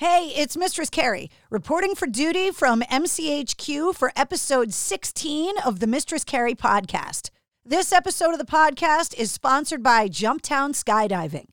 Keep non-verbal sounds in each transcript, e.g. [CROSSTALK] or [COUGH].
Hey, it's Mistress Carrie, reporting for duty from MCHQ for episode 16 of the Mistress Carrie podcast. This episode of the podcast is sponsored by Jumptown Skydiving.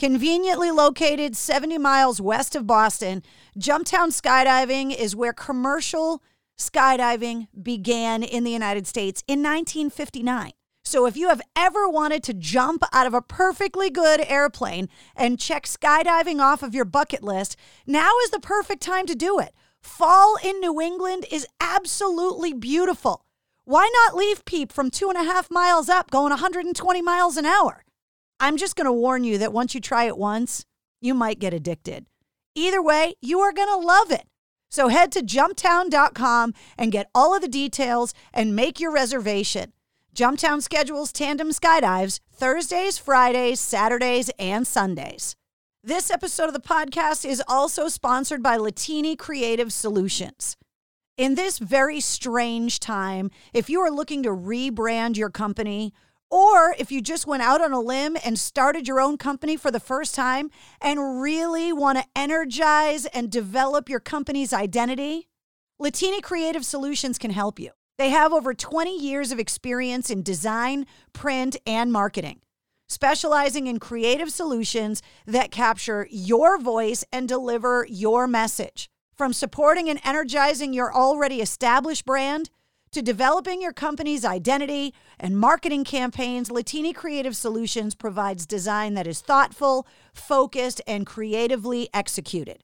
Conveniently located 70 miles west of Boston, Jumptown Skydiving is where commercial skydiving began in the United States in 1959. So if you have ever wanted to jump out of a perfectly good airplane and check skydiving off of your bucket list, now is the perfect time to do it. Fall in New England is absolutely beautiful. Why not leaf peep from two and a half miles up going 120 miles an hour? I'm just going to warn you that once you try it once, you might get addicted. Either way, you are going to love it. So head to jumptown.com and get all of the details and make your reservation. Jumptown schedules tandem skydives Thursdays, Fridays, Saturdays, and Sundays. This episode of the podcast is also sponsored by Latini Creative Solutions. In this very strange time, if you are looking to rebrand your company, or if you just went out on a limb and started your own company for the first time and really want to energize and develop your company's identity, Latini Creative Solutions can help you. They have over 20 years of experience in design, print, and marketing, specializing in creative solutions that capture your voice and deliver your message. From supporting and energizing your already established brand to developing your company's identity and marketing campaigns, Latini Creative Solutions provides design that is thoughtful, focused, and creatively executed.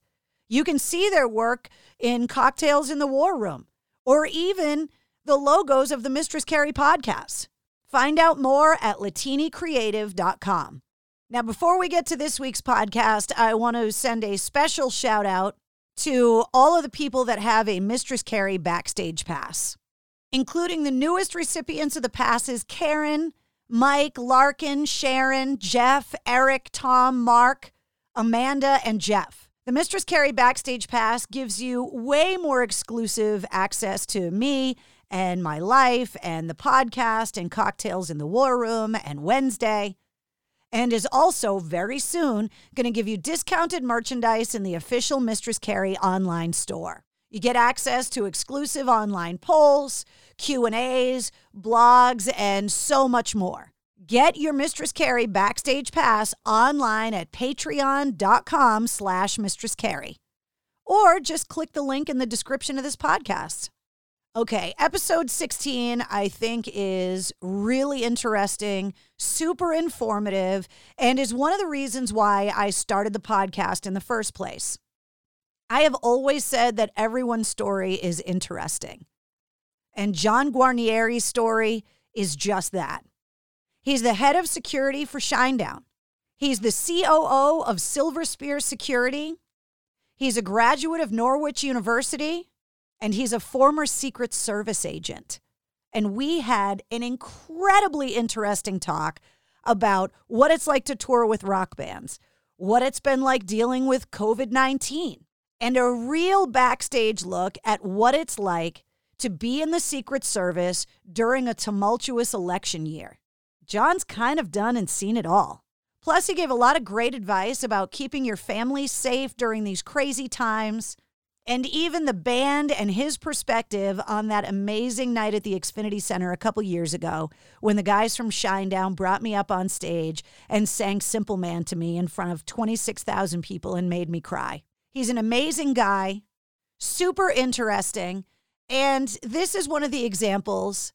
You can see their work in Cocktails in the War Room or even the logos of the Mistress Carrie podcast. Find out more at latinicreative.com. Now, before we get to this week's podcast, I want to send a special shout out to all of the people that have a Mistress Carrie backstage pass, including the newest recipients of the passes Karen, Mike, Larkin, Sharon, Jeff, Eric, Tom, Mark, Amanda, and Jeff. The Mistress Carrie Backstage Pass gives you way more exclusive access to me and my life and the podcast and cocktails in the war room and Wednesday. And is also very soon going to give you discounted merchandise in the official Mistress Carrie online store. You get access to exclusive online polls, Q&As, blogs, and so much more. Get your Mistress Carrie Backstage Pass online at patreon.com slash Mistress Carrie. Or just click the link in the description of this podcast. Okay, episode 16, I think, is really interesting, super informative, and is one of the reasons why I started the podcast in the first place. I have always said that everyone's story is interesting. And John Guarnieri's story is just that. He's the head of security for Shinedown. He's the COO of Silver Spear Security. He's a graduate of Norwich University and he's a former Secret Service agent. And we had an incredibly interesting talk about what it's like to tour with rock bands, what it's been like dealing with COVID 19, and a real backstage look at what it's like to be in the Secret Service during a tumultuous election year. John's kind of done and seen it all. Plus, he gave a lot of great advice about keeping your family safe during these crazy times, and even the band and his perspective on that amazing night at the Xfinity Center a couple years ago when the guys from Shinedown brought me up on stage and sang Simple Man to me in front of 26,000 people and made me cry. He's an amazing guy, super interesting. And this is one of the examples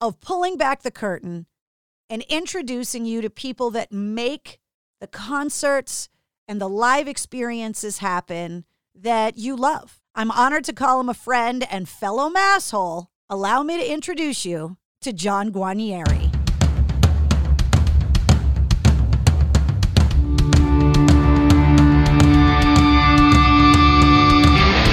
of pulling back the curtain and introducing you to people that make the concerts and the live experiences happen that you love. I'm honored to call him a friend and fellow masshole. Allow me to introduce you to John Guarnieri.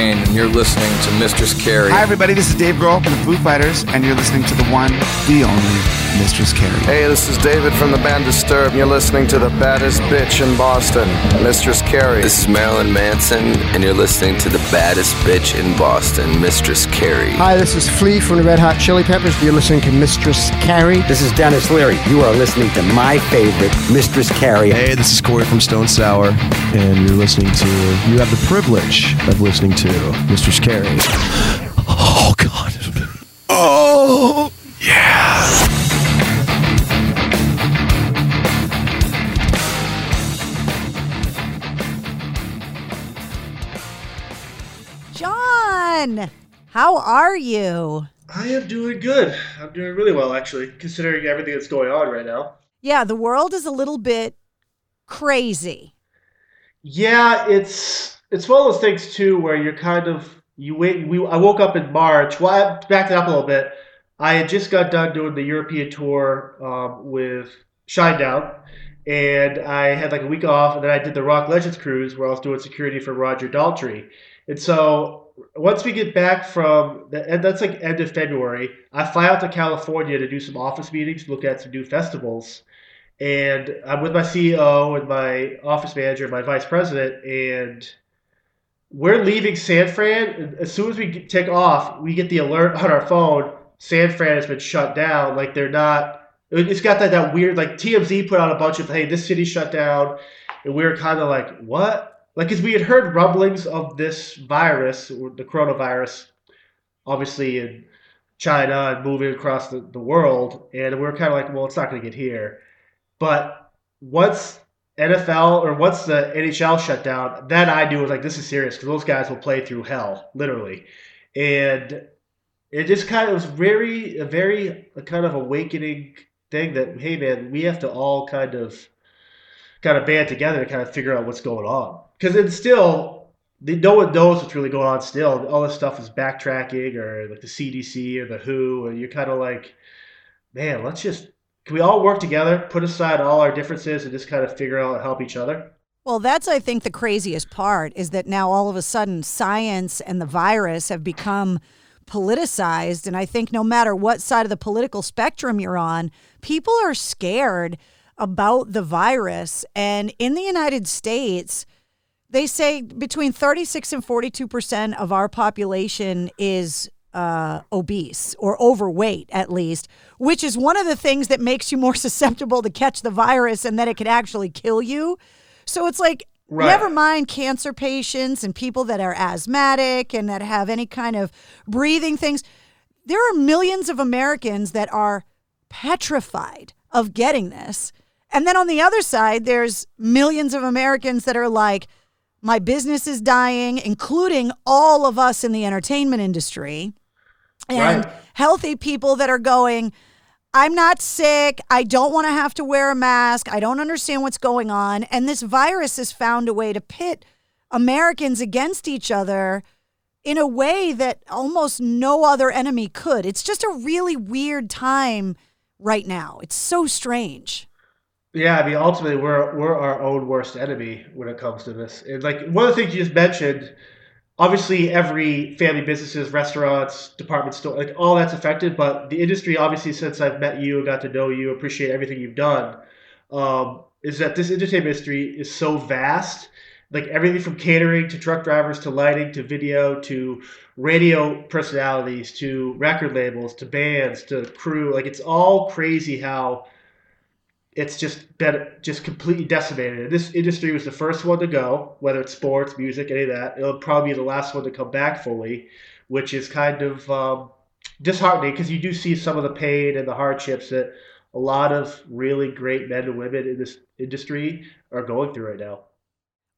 And you're listening to Mistress Carrie. Hi, everybody. This is Dave Grohl from the Foo Fighters, and you're listening to the one, the only Mistress Carrie. Hey, this is David from the band Disturbed, you're listening to the baddest bitch in Boston, Mistress Carrie. This is Marilyn Manson, and you're listening to the baddest bitch in Boston, Mistress Carrie. Hi, this is Flea from the Red Hot Chili Peppers. You're listening to Mistress Carrie. This is Denis Leary. You are listening to my favorite, Mistress Carrie. Hey, this is Corey from Stone Sour, and you're listening to, you have the privilege of listening to Mistress Carrie. Oh, God. Oh, yeah. John, how are you? I am doing good. I'm doing really well, actually, considering everything that's going on right now. Yeah, the world is a little bit crazy. Yeah, it's it's one of those things too where you're kind of you wait. We I woke up in March. Well, I backed it up a little bit. I had just got done doing the European tour um, with Shinedown, and I had like a week off, and then I did the Rock Legends cruise where I was doing security for Roger Daltrey. And so once we get back from and that's like end of February, I fly out to California to do some office meetings, look at some new festivals, and I'm with my CEO and my office manager, and my vice president, and we're leaving San Fran. As soon as we take off, we get the alert on our phone. San Fran has been shut down. Like they're not. It's got that that weird like TMZ put out a bunch of hey this city shut down, and we were kind of like what like because we had heard rumblings of this virus, the coronavirus, obviously in China and moving across the, the world, and we were kind of like, well, it's not going to get here. But once NFL or once the NHL shut down, then I knew was like this is serious because those guys will play through hell, literally, and it just kind of was very a very a kind of awakening thing that hey man, we have to all kind of kind of band together to kind of figure out what's going on because it's still no one knows what's really going on. Still, all this stuff is backtracking, or like the CDC or the WHO, and you're kind of like, man, let's just can we all work together, put aside all our differences, and just kind of figure out and help each other. Well, that's, I think, the craziest part is that now all of a sudden science and the virus have become politicized. And I think no matter what side of the political spectrum you're on, people are scared about the virus. And in the United States, they say between 36 and 42 percent of our population is uh, obese or overweight, at least, which is one of the things that makes you more [LAUGHS] susceptible to catch the virus and that it could actually kill you. So it's like, right. never mind cancer patients and people that are asthmatic and that have any kind of breathing things. There are millions of Americans that are petrified of getting this. And then on the other side, there's millions of Americans that are like, my business is dying, including all of us in the entertainment industry. And right. healthy people that are going, I'm not sick. I don't want to have to wear a mask. I don't understand what's going on. And this virus has found a way to pit Americans against each other in a way that almost no other enemy could. It's just a really weird time right now. It's so strange. Yeah, I mean, ultimately, we're we're our own worst enemy when it comes to this. And like one of the things you just mentioned, obviously, every family businesses, restaurants, department store, like all that's affected. But the industry, obviously, since I've met you, got to know you, appreciate everything you've done, um, is that this entertainment industry is so vast. Like everything from catering to truck drivers to lighting to video to radio personalities to record labels to bands to crew. Like it's all crazy how it's just been just completely decimated. This industry was the first one to go, whether it's sports, music, any of that. It'll probably be the last one to come back fully, which is kind of um, disheartening because you do see some of the pain and the hardships that a lot of really great men and women in this industry are going through right now.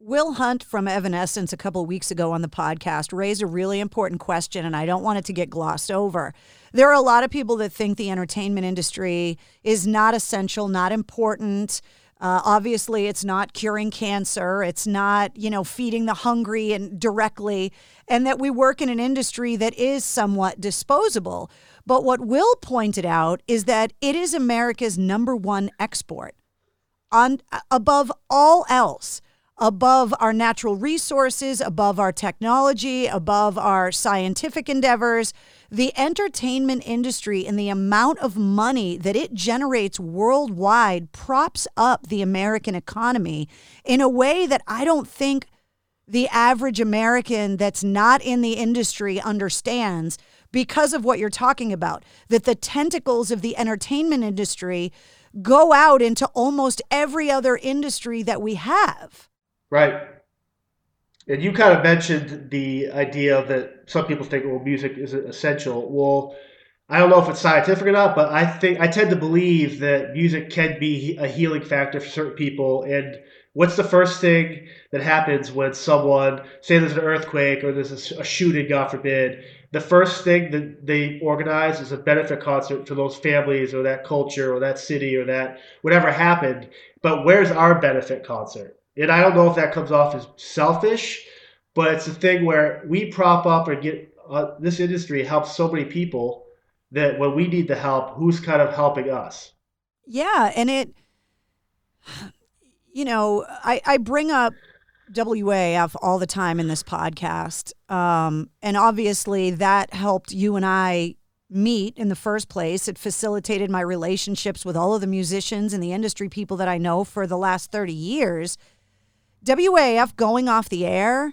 Will Hunt from Evanescence a couple weeks ago on the podcast raised a really important question, and I don't want it to get glossed over. There are a lot of people that think the entertainment industry is not essential, not important. Uh, obviously, it's not curing cancer. It's not, you know, feeding the hungry and directly, and that we work in an industry that is somewhat disposable. But what Will pointed out is that it is America's number one export, on above all else above our natural resources, above our technology, above our scientific endeavors. The entertainment industry and the amount of money that it generates worldwide props up the American economy in a way that I don't think the average American that's not in the industry understands because of what you're talking about. That the tentacles of the entertainment industry go out into almost every other industry that we have. Right. And you kind of mentioned the idea that some people think, well, music is essential. Well, I don't know if it's scientific or not, but I think I tend to believe that music can be a healing factor for certain people. And what's the first thing that happens when someone, say, there's an earthquake or there's a, shooting, God forbid, the first thing that they organize is a benefit concert for those families or that culture or that city or that whatever happened. But where's our benefit concert? And I don't know if that comes off as selfish, but it's a thing where we prop up or get uh, this industry helps so many people that when we need the help, who's kind of helping us? Yeah, and it, you know, I I bring up WAF all the time in this podcast, um, and obviously that helped you and I meet in the first place. It facilitated my relationships with all of the musicians and the industry people that I know for the last 30 years. WAF going off the air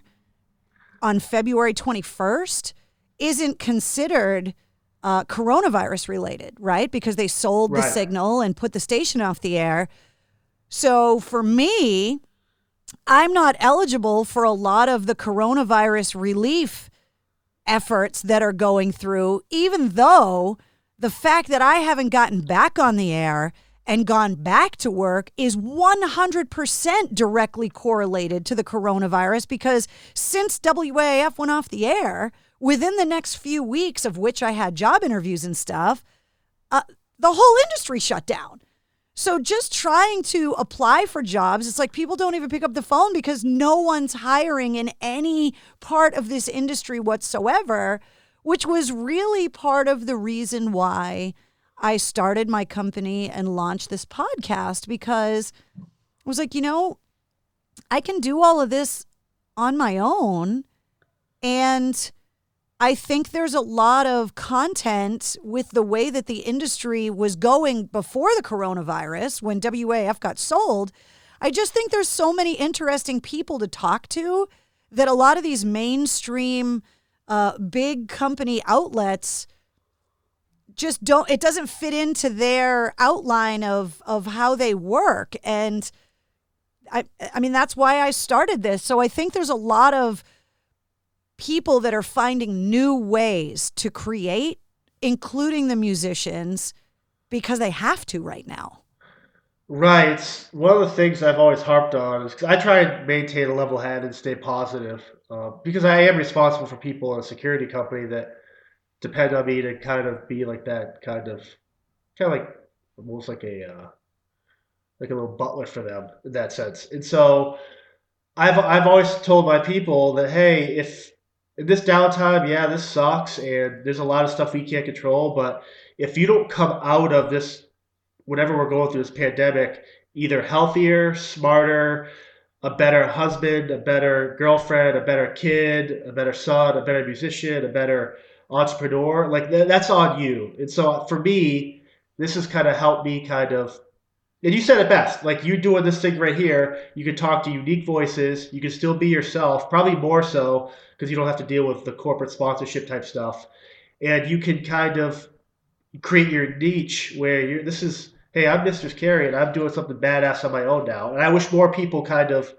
on February 21st isn't considered uh, coronavirus related, right? Because they sold right. the signal and put the station off the air. So for me, I'm not eligible for a lot of the coronavirus relief efforts that are going through, even though the fact that I haven't gotten back on the air and gone back to work is 100% directly correlated to the coronavirus because since WAF went off the air, within the next few weeks of which I had job interviews and stuff, uh, the whole industry shut down. So just trying to apply for jobs, it's like people don't even pick up the phone because no one's hiring in any part of this industry whatsoever, which was really part of the reason why I started my company and launched this podcast because I was like, you know, I can do all of this on my own. And I think there's a lot of content with the way that the industry was going before the coronavirus when WAF got sold. I just think there's so many interesting people to talk to that a lot of these mainstream uh, big company outlets just don't it doesn't fit into their outline of of how they work and I I mean that's why I started this. So I think there's a lot of people that are finding new ways to create including the musicians because they have to right now. Right. One of the things I've always harped on is I try and maintain a level head and stay positive uh, because I am responsible for people in a security company that depend on me to kind of be like that kind of kind of like almost like a uh, like a little butler for them in that sense. And so I've I've always told my people that hey, if in this downtime, yeah, this sucks and there's a lot of stuff we can't control, but if you don't come out of this whatever we're going through this pandemic either healthier, smarter, a better husband, a better girlfriend, a better kid, a better son, a better musician, a better entrepreneur, like th- that's on you. And so for me, this has kind of helped me kind of. And you said it best. Like you're doing this thing right here, you can talk to unique voices. You can still be yourself, probably more so because you don't have to deal with the corporate sponsorship type stuff, and you can kind of create your niche where you're. This is hey, I'm Mistress Carrie, and I'm doing something badass on my own now. And I wish more people kind of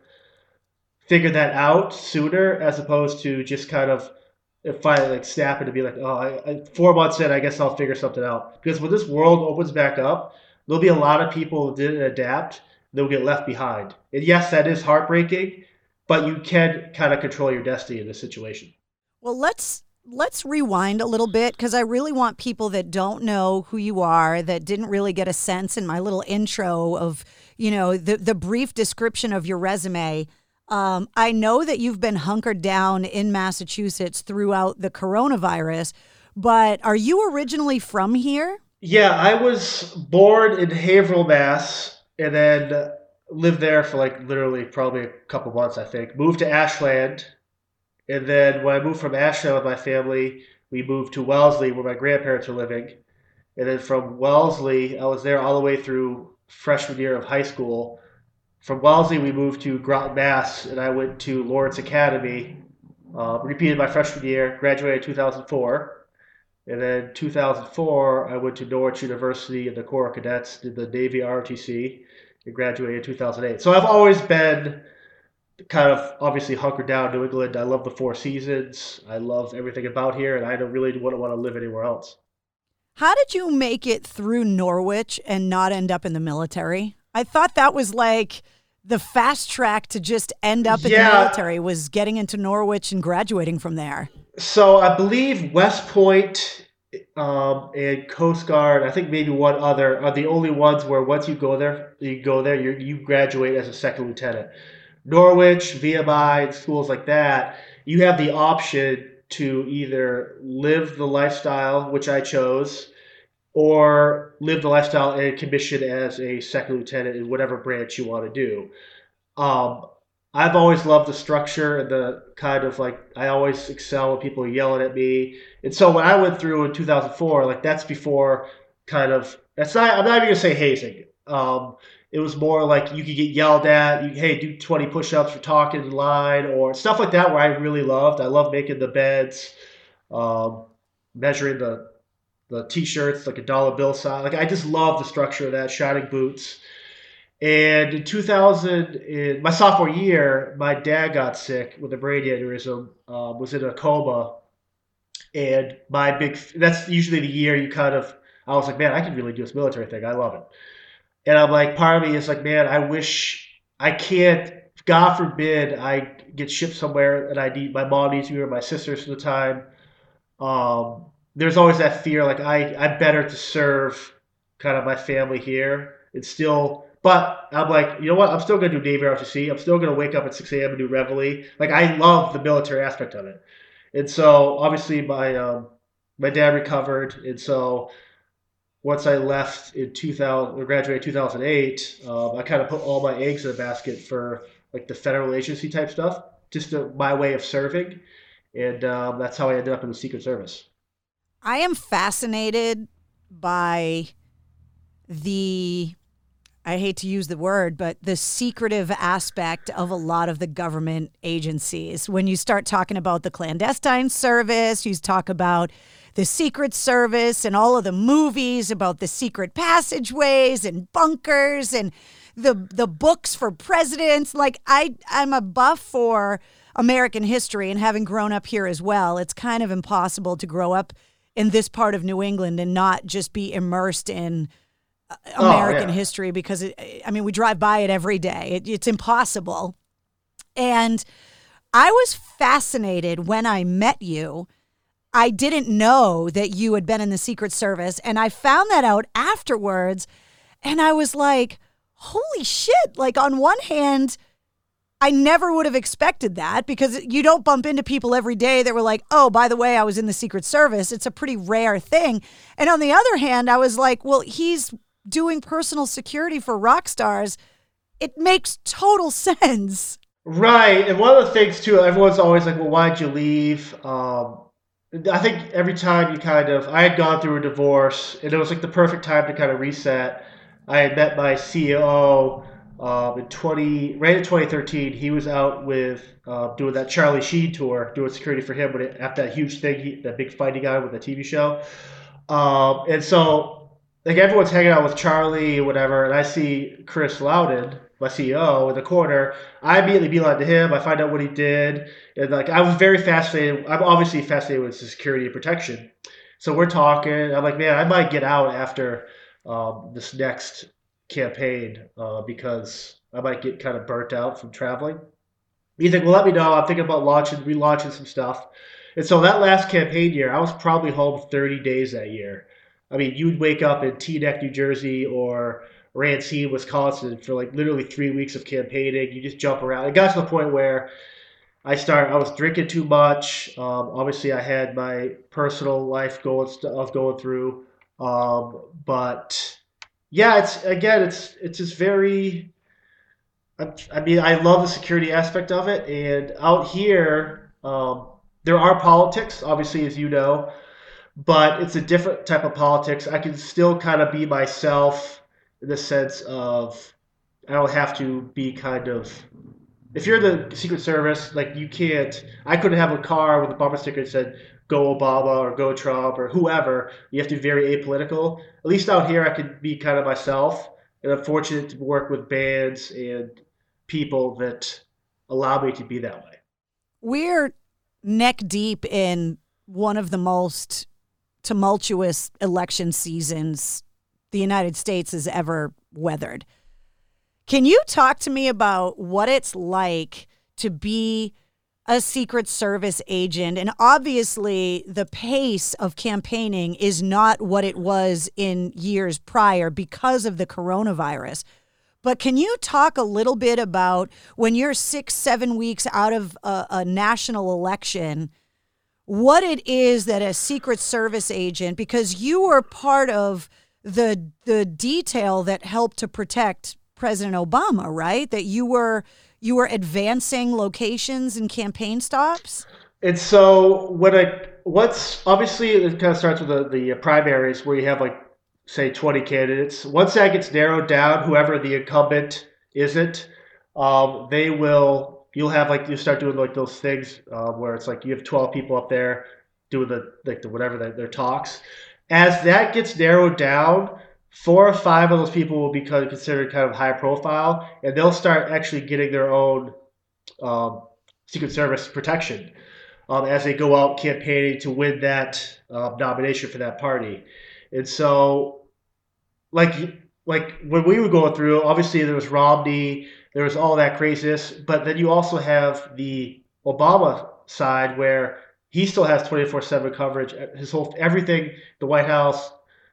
figure that out sooner, as opposed to just kind of if I like snap it to be like, oh, I, I, four months in, I guess I'll figure something out. Because when this world opens back up, there'll be a lot of people that didn't adapt. They'll get left behind. And yes, that is heartbreaking, but you can kind of control your destiny in this situation. Well, let's let's rewind a little bit because I really want people that don't know who you are, that didn't really get a sense in my little intro of, you know, the the brief description of your resume. Um, I know that you've been hunkered down in Massachusetts throughout the coronavirus, but are you originally from here? Yeah, I was born in Haverhill, Mass, and then lived there for like literally probably a couple months, I think. Moved to Ashland, and then when I moved from Ashland with my family, we moved to Wellesley, where my grandparents were living. And then from Wellesley, I was there all the way through freshman year of high school. From Wellesley, we moved to Groton, Mass, and I went to Lawrence Academy. Uh, repeated my freshman year, graduated in 2004. And then 2004, I went to Norwich University in the Corps of Cadets, did the Navy ROTC, and graduated in 2008. So I've always been kind of obviously hunkered down New England. I love the Four Seasons. I love everything about here, and I don't really wouldn't want to live anywhere else. How did you make it through Norwich and not end up in the military? I thought that was like the fast track to just end up in Yeah. the military was getting into Norwich and graduating from there. So I believe West Point um, and Coast Guard, I think maybe one other, are the only ones where once you go there, you go there, you you graduate as a second lieutenant. Norwich, VMI, schools like that, you have the option to either live the lifestyle, which I chose, or live the lifestyle and commission as a second lieutenant in whatever branch you want to do. Um, I've always loved the structure and the kind of like I always excel when people are yelling at me. And so when I went through in 2004, like that's before kind of that's not I'm not even gonna say hazing. Um, it was more like you could get yelled at. You hey do 20 push-ups for talking in line or stuff like that. Where I really loved. I love making the beds, um, measuring the the t-shirts like a dollar bill size. Like I just love the structure of that. Shining boots. And in 2000, in my sophomore year, my dad got sick with a brain aneurysm, um, was in a coma. And my big, that's usually the year you kind of, I was like, man, I can really do this military thing. I love it. And I'm like, part of me is like, man, I wish I can't, God forbid, I get shipped somewhere and I need, my mom needs me or my sisters for the time. Um, there's always that fear, like, I, I'm better to serve kind of my family here. It's still, but I'm like, you know what? I'm still to do Navy ROTC. I'm still to wake up at 6 a.m. and do Reveille. Like, I love the military aspect of it. And so, obviously, my um, my dad recovered. And so, once I left in 2000, or graduated 2008, um, I kind of put all my eggs in a basket for like the federal agency type stuff, just to, my way of serving. And um, that's how I ended up in the Secret Service. I am fascinated by the I hate to use the word, but the secretive aspect of a lot of the government agencies. When you start talking about the clandestine service, you talk about the Secret Service and all of the movies about the secret passageways and bunkers and the the books for presidents. Like I I'm a buff for American history and having grown up here as well, it's kind of impossible to grow up in this part of New England and not just be immersed in uh, Oh, American yeah. history because it, I mean we drive by it every day. It, it's impossible. And I was fascinated when I met you. I didn't know that you had been in the Secret Service, and I found that out afterwards. And I was like, holy shit. Like, on one hand, I never would have expected that because you don't bump into people every day that were like, oh, by the way, I was in the Secret Service. It's a pretty rare thing. And on the other hand, I was like, well, he's doing personal security for rock stars. It makes total [LAUGHS] sense. Right, and one of the things too, everyone's always like, "Well, why'd you leave?" Um, I think every time you kind of, I had gone through a divorce, and it was like the perfect time to kind of reset. I had met my CEO um, in twenty, right in twenty thirteen. He was out with uh, doing that Charlie Sheen tour, doing security for him it, after that huge thing, he, that big fighting guy with the TV show. Um, and so, like everyone's hanging out with Charlie or whatever, and I see Chris Loudon, my CEO, in the corner. I immediately beeline to him. I find out what he did, and like I was very fascinated. I'm obviously fascinated with security and protection. So we're talking. I'm like, man, I might get out after um, this next campaign uh, because I might get kind of burnt out from traveling. like, well, let me know. I'm thinking about launching, relaunching some stuff. And so that last campaign year, I was probably home 30 days that year. I mean, you'd wake up in Teaneck, New Jersey, or Racine, Wisconsin, for like literally three weeks of campaigning. You just jump around. It got to the point where I started. I was drinking too much. Um, obviously, I had my personal life going of going through. Um, but yeah, it's again, it's it's just very. I, mean, I love the security aspect of it, and out here, um, there are politics, obviously, as you know, but it's a different type of politics. I can still kind of be myself in the sense of I don't have to be kind of. If you're the Secret Service, like you can't. I couldn't have a car with a bumper sticker that said "Go Obama" or "Go Trump" or whoever. You have to be very apolitical. At least out here, I could be kind of myself, and I'm fortunate to work with bands and people that allow me to be that way. We're neck deep in one of the most tumultuous election seasons the United States has ever weathered. Can you talk to me about what it's like to be a Secret Service agent? And obviously, the pace of campaigning is not what it was in years prior because of the coronavirus. But can you talk a little bit about when you're six, seven weeks out of a, a, national election, what it is that a Secret Service agent, because you were part of the the detail that helped to protect President Obama, right? That you were you were advancing locations and campaign stops. And so what I what's obviously it kind of starts with the, the primaries where you have like say 20 candidates. Once that gets narrowed down, whoever the incumbent isn't, um, they will, you'll have like, you start doing like those things uh, where it's like you have 12 people up there doing the, like the whatever the, their talks. As that gets narrowed down, four or five of those people will be considered kind of high profile, and they'll start actually getting their own um, Secret Service protection um, as they go out campaigning to win that uh, nomination for that party. And so like like when we were going through, obviously there was Romney, there was all that craziness, but then you also have the Obama side where he still has 24/7 coverage. His whole everything, the White House,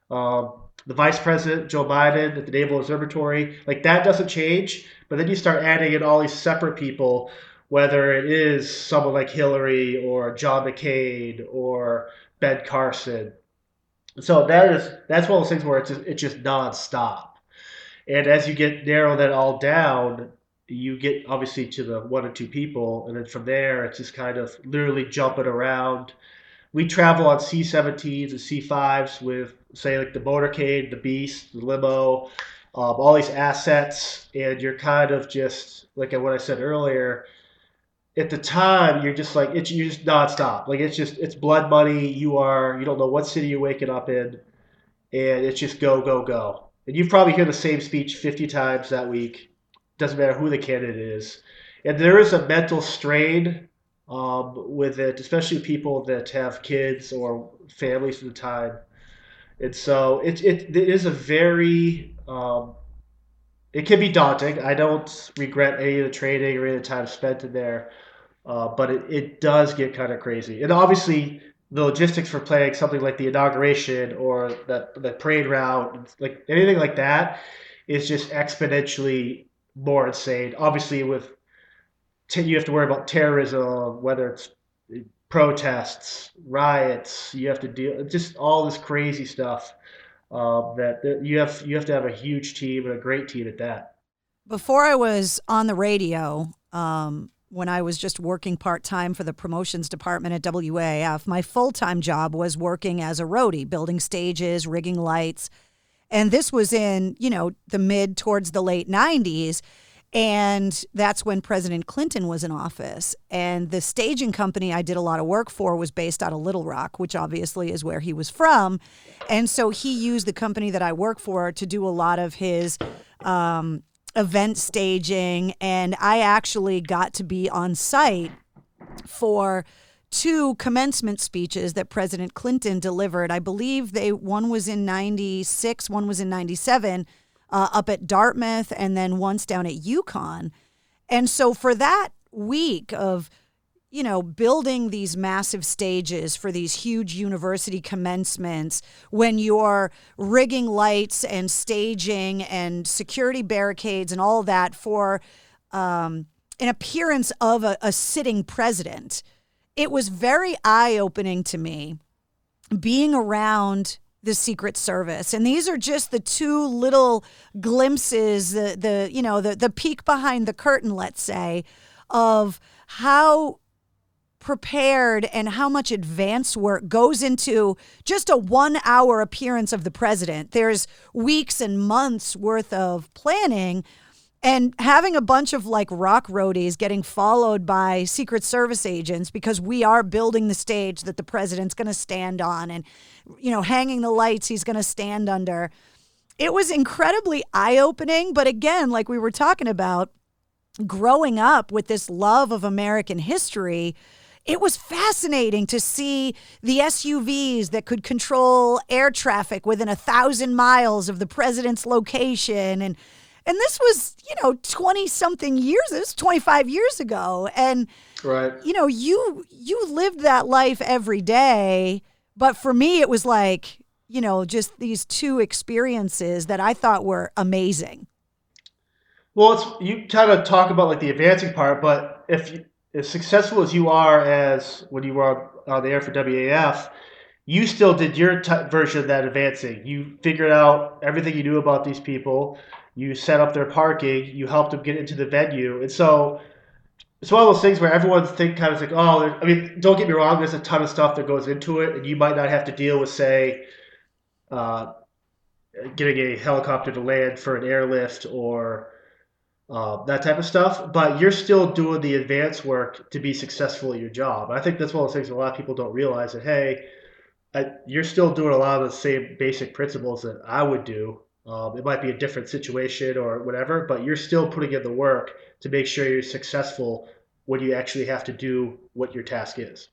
um, the Vice President Joe Biden at the Naval Observatory, like that doesn't change. But then you start adding in all these separate people, whether it is someone like Hillary or John McCain or Ben Carson so that is that's one of those things where it's just, it's just nonstop. And as you get narrow that all down, you get obviously to the one or two people, and then from there it's just kind of literally jumping around. We travel on C-17s and C-5s with say like the motorcade, the Beast, the limo, um, all these assets, and you're kind of just like at what I said earlier at the time you're just like it's you just nonstop. Like it's just it's blood money. You are you don't know what city you're waking up in, and it's just go go go. And you probably hear the same speech 50 times that week. Doesn't matter who the candidate is, and there is a mental strain um, with it, especially people that have kids or families at the time. And so it, it, it is a very um, it can be daunting. I don't regret any of the training or any of the time spent in there. Uh, but it, it does get kind of crazy. And obviously, the logistics for playing something like the inauguration or that the parade route, like anything like that, is just exponentially more insane. Obviously, with you have to worry about terrorism, whether it's protests, riots. You have to deal just all this crazy stuff. Uh, that, that you have you have to have a huge team and a great team at that. Before I was on the radio, um, when I was just working part time for the promotions department at WAF, My full time job was working as a roadie, building stages, rigging lights. And this was in, you know, the mid towards the late 90s. And that's when President Clinton was in office. And the staging company I did a lot of work for was based out of Little Rock, which obviously is where he was from. And so he used the company that I work for to do a lot of his um, event staging, and I actually got to be on site for two commencement speeches that President Clinton delivered. I believe they one was in 96, one was in 97 uh, up at Dartmouth and then once down at UConn. And so for that week of you know, building these massive stages for these huge university commencements when you're rigging lights and staging and security barricades and all that for um, an appearance of a, a sitting president. It was very eye opening to me being around the secret service and these are just the two little glimpses the the you know the the peek behind the curtain let's say of how prepared and how much advance work goes into just a one hour appearance of the president. There's weeks and months worth of planning. And having a bunch of like rock roadies getting followed by Secret Service agents because we are building the stage that the president's going to stand on and, you know, hanging the lights he's going to stand under. It was incredibly eye opening. But again, like we were talking about, growing up with this love of American history, it was fascinating to see the SUVs that could control air traffic within a thousand miles of the president's location. And and this was, you know, 20 something years, this was 25 years ago. And right. you know, you you lived that life every day. But for me, it was like, you know, just these two experiences that I thought were amazing. Well, it's you kind of talk about like the advancing part, but if you, as successful as you are as when you were on the air for WAF, you still did your t- version of that advancing. You figured out everything you knew about these people. You set up their parking. You helped them get into the venue, and so it's one of those things where everyone think kind of like, oh, I mean, don't get me wrong. There's a ton of stuff that goes into it, and you might not have to deal with, say, uh, getting a helicopter to land for an airlift or uh, that type of stuff, but you're still doing the advanced work to be successful at your job. And I think that's one of those things a lot of people don't realize that, hey, I, you're still doing a lot of the same basic principles that I would do. Um, it might be a different situation or whatever, but you're still putting in the work to make sure you're successful when you actually have to do what your task is.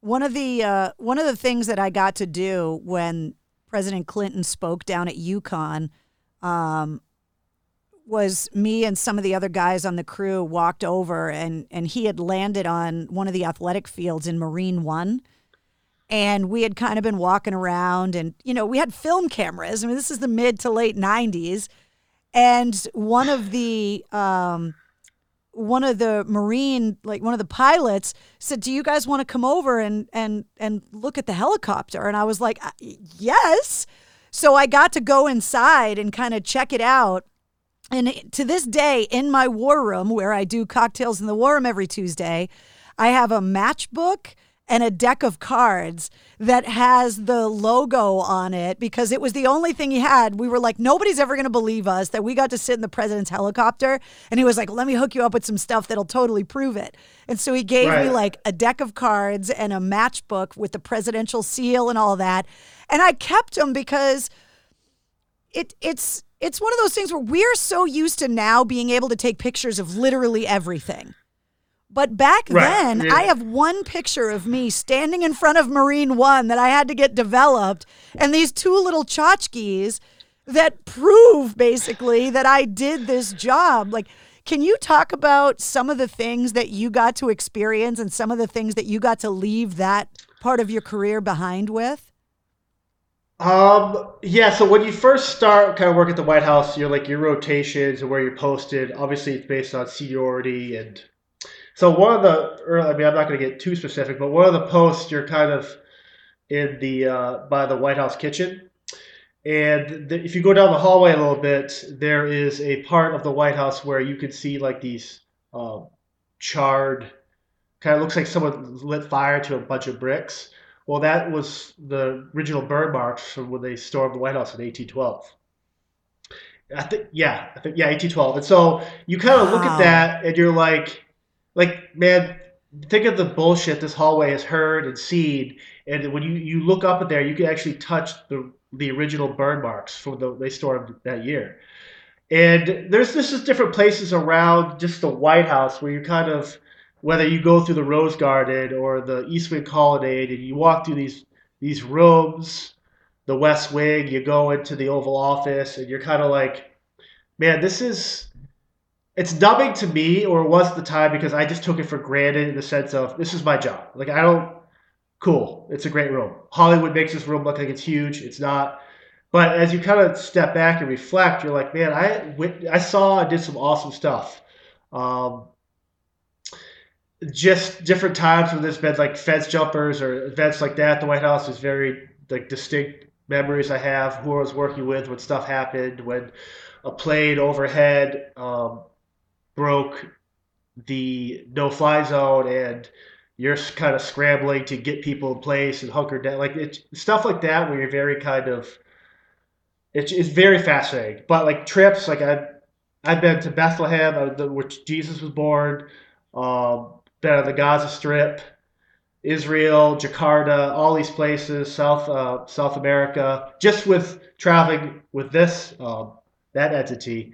One of the uh, one of the things that I got to do when President Clinton spoke down at UConn um, was me and some of the other guys on the crew walked over and and he had landed on one of the athletic fields in Marine 1 and we had kind of been walking around and you know we had film cameras. I mean this is the mid to late 90s and one of the um, one of the marine like one of the pilots said do you guys want to come over and and and look at the helicopter? And i was like uh, yes. So i got to go inside and kind of check it out. And to this day, in my war room, where I do cocktails in the war room every Tuesday, I have a matchbook and a deck of cards that has the logo on it because it was the only thing he had. We were like, nobody's ever going to believe us that we got to sit in the president's helicopter. And he was like, let me hook you up with some stuff that'll totally prove it. And so he gave right. me like a deck of cards and a matchbook with the presidential seal and all that. And I kept them because it it's it's one of those things where we're so used to now being able to take pictures of literally everything. But back right. then, yeah. I have one picture of me standing in front of Marine One that I had to get developed, and these two little tchotchkes that prove basically that I did this job. Like, can you talk about some of the things that you got to experience and some of the things that you got to leave that part of your career behind with? Um, yeah, so when you first start kind of work at the White House, you're like your rotations and where you're posted. Obviously, it's based on seniority. And so one of the, early, I mean, I'm not going to get too specific, but one of the posts, you're kind of in the, uh, by the White House kitchen. And the, if you go down the hallway a little bit, there is a part of the White House where you can see like these um, charred, kind of looks like someone lit fire to a bunch of bricks. Well, that was the original burn marks from when they stormed the White House in 1812. I think, yeah, I think, yeah, 1812. And so you kind of wow. look at that and you're like, like, man, think of the bullshit this hallway has heard and seen. And when you, you look up at there, you can actually touch the, the original burn marks from the they stormed that year. And there's this is different places around just the White House where you kind of whether you go through the Rose Garden or the East Wing Colonnade and you walk through these these rooms, the West Wing, you go into the Oval Office and you're kind of like, man, this is it's numbing to me, or was the time because I just took it for granted in the sense of this is my job. Like I don't, cool, it's a great room. Hollywood makes this room look like it's huge. It's not. But as you kind of step back and reflect, you're like, man, I I saw I did some awesome stuff. Um, just different times when there's been like fence jumpers or events like that. The White House is very like distinct memories I have. Who I was working with when stuff happened, when a plane overhead um, broke the no-fly zone, and you're kind of scrambling to get people in place and hunker down. Like it's stuff like that where you're very kind of. It's, it's very fascinating, but like trips, like I, I've been to Bethlehem, uh, which Jesus was born. Um, been on the Gaza Strip, Israel, Jakarta, all these places, South uh, South America, just with traveling with this um, that entity,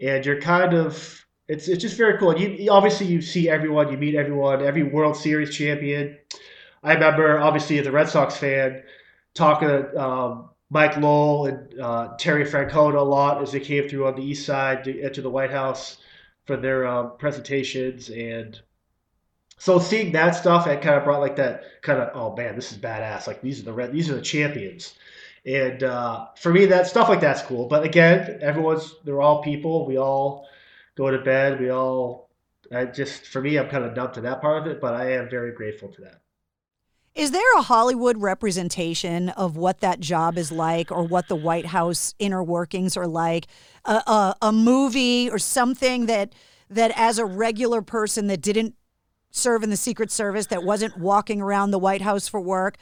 and you're kind of it's it's just very cool. You obviously you see everyone, you meet everyone, every World Series champion. I remember obviously as a Red Sox fan talking to um, Mike Lowell and uh, Terry Francona a lot as they came through on the East Side to enter the White House for their um, presentations and so seeing that stuff, it kind of brought like that kind of oh man, this is badass. Like these are the red, these are the champions. And uh, for me, that stuff like that's cool. But again, everyone's they're all people. We all go to bed. We all. I just for me, I'm kind of numb to that part of it. But I am very grateful to that. Is there a Hollywood representation of what that job is like, or what the White House inner workings are like? A, a, a movie or something that that as a regular person that didn't serve in the Secret Service that wasn't walking around the White House for work.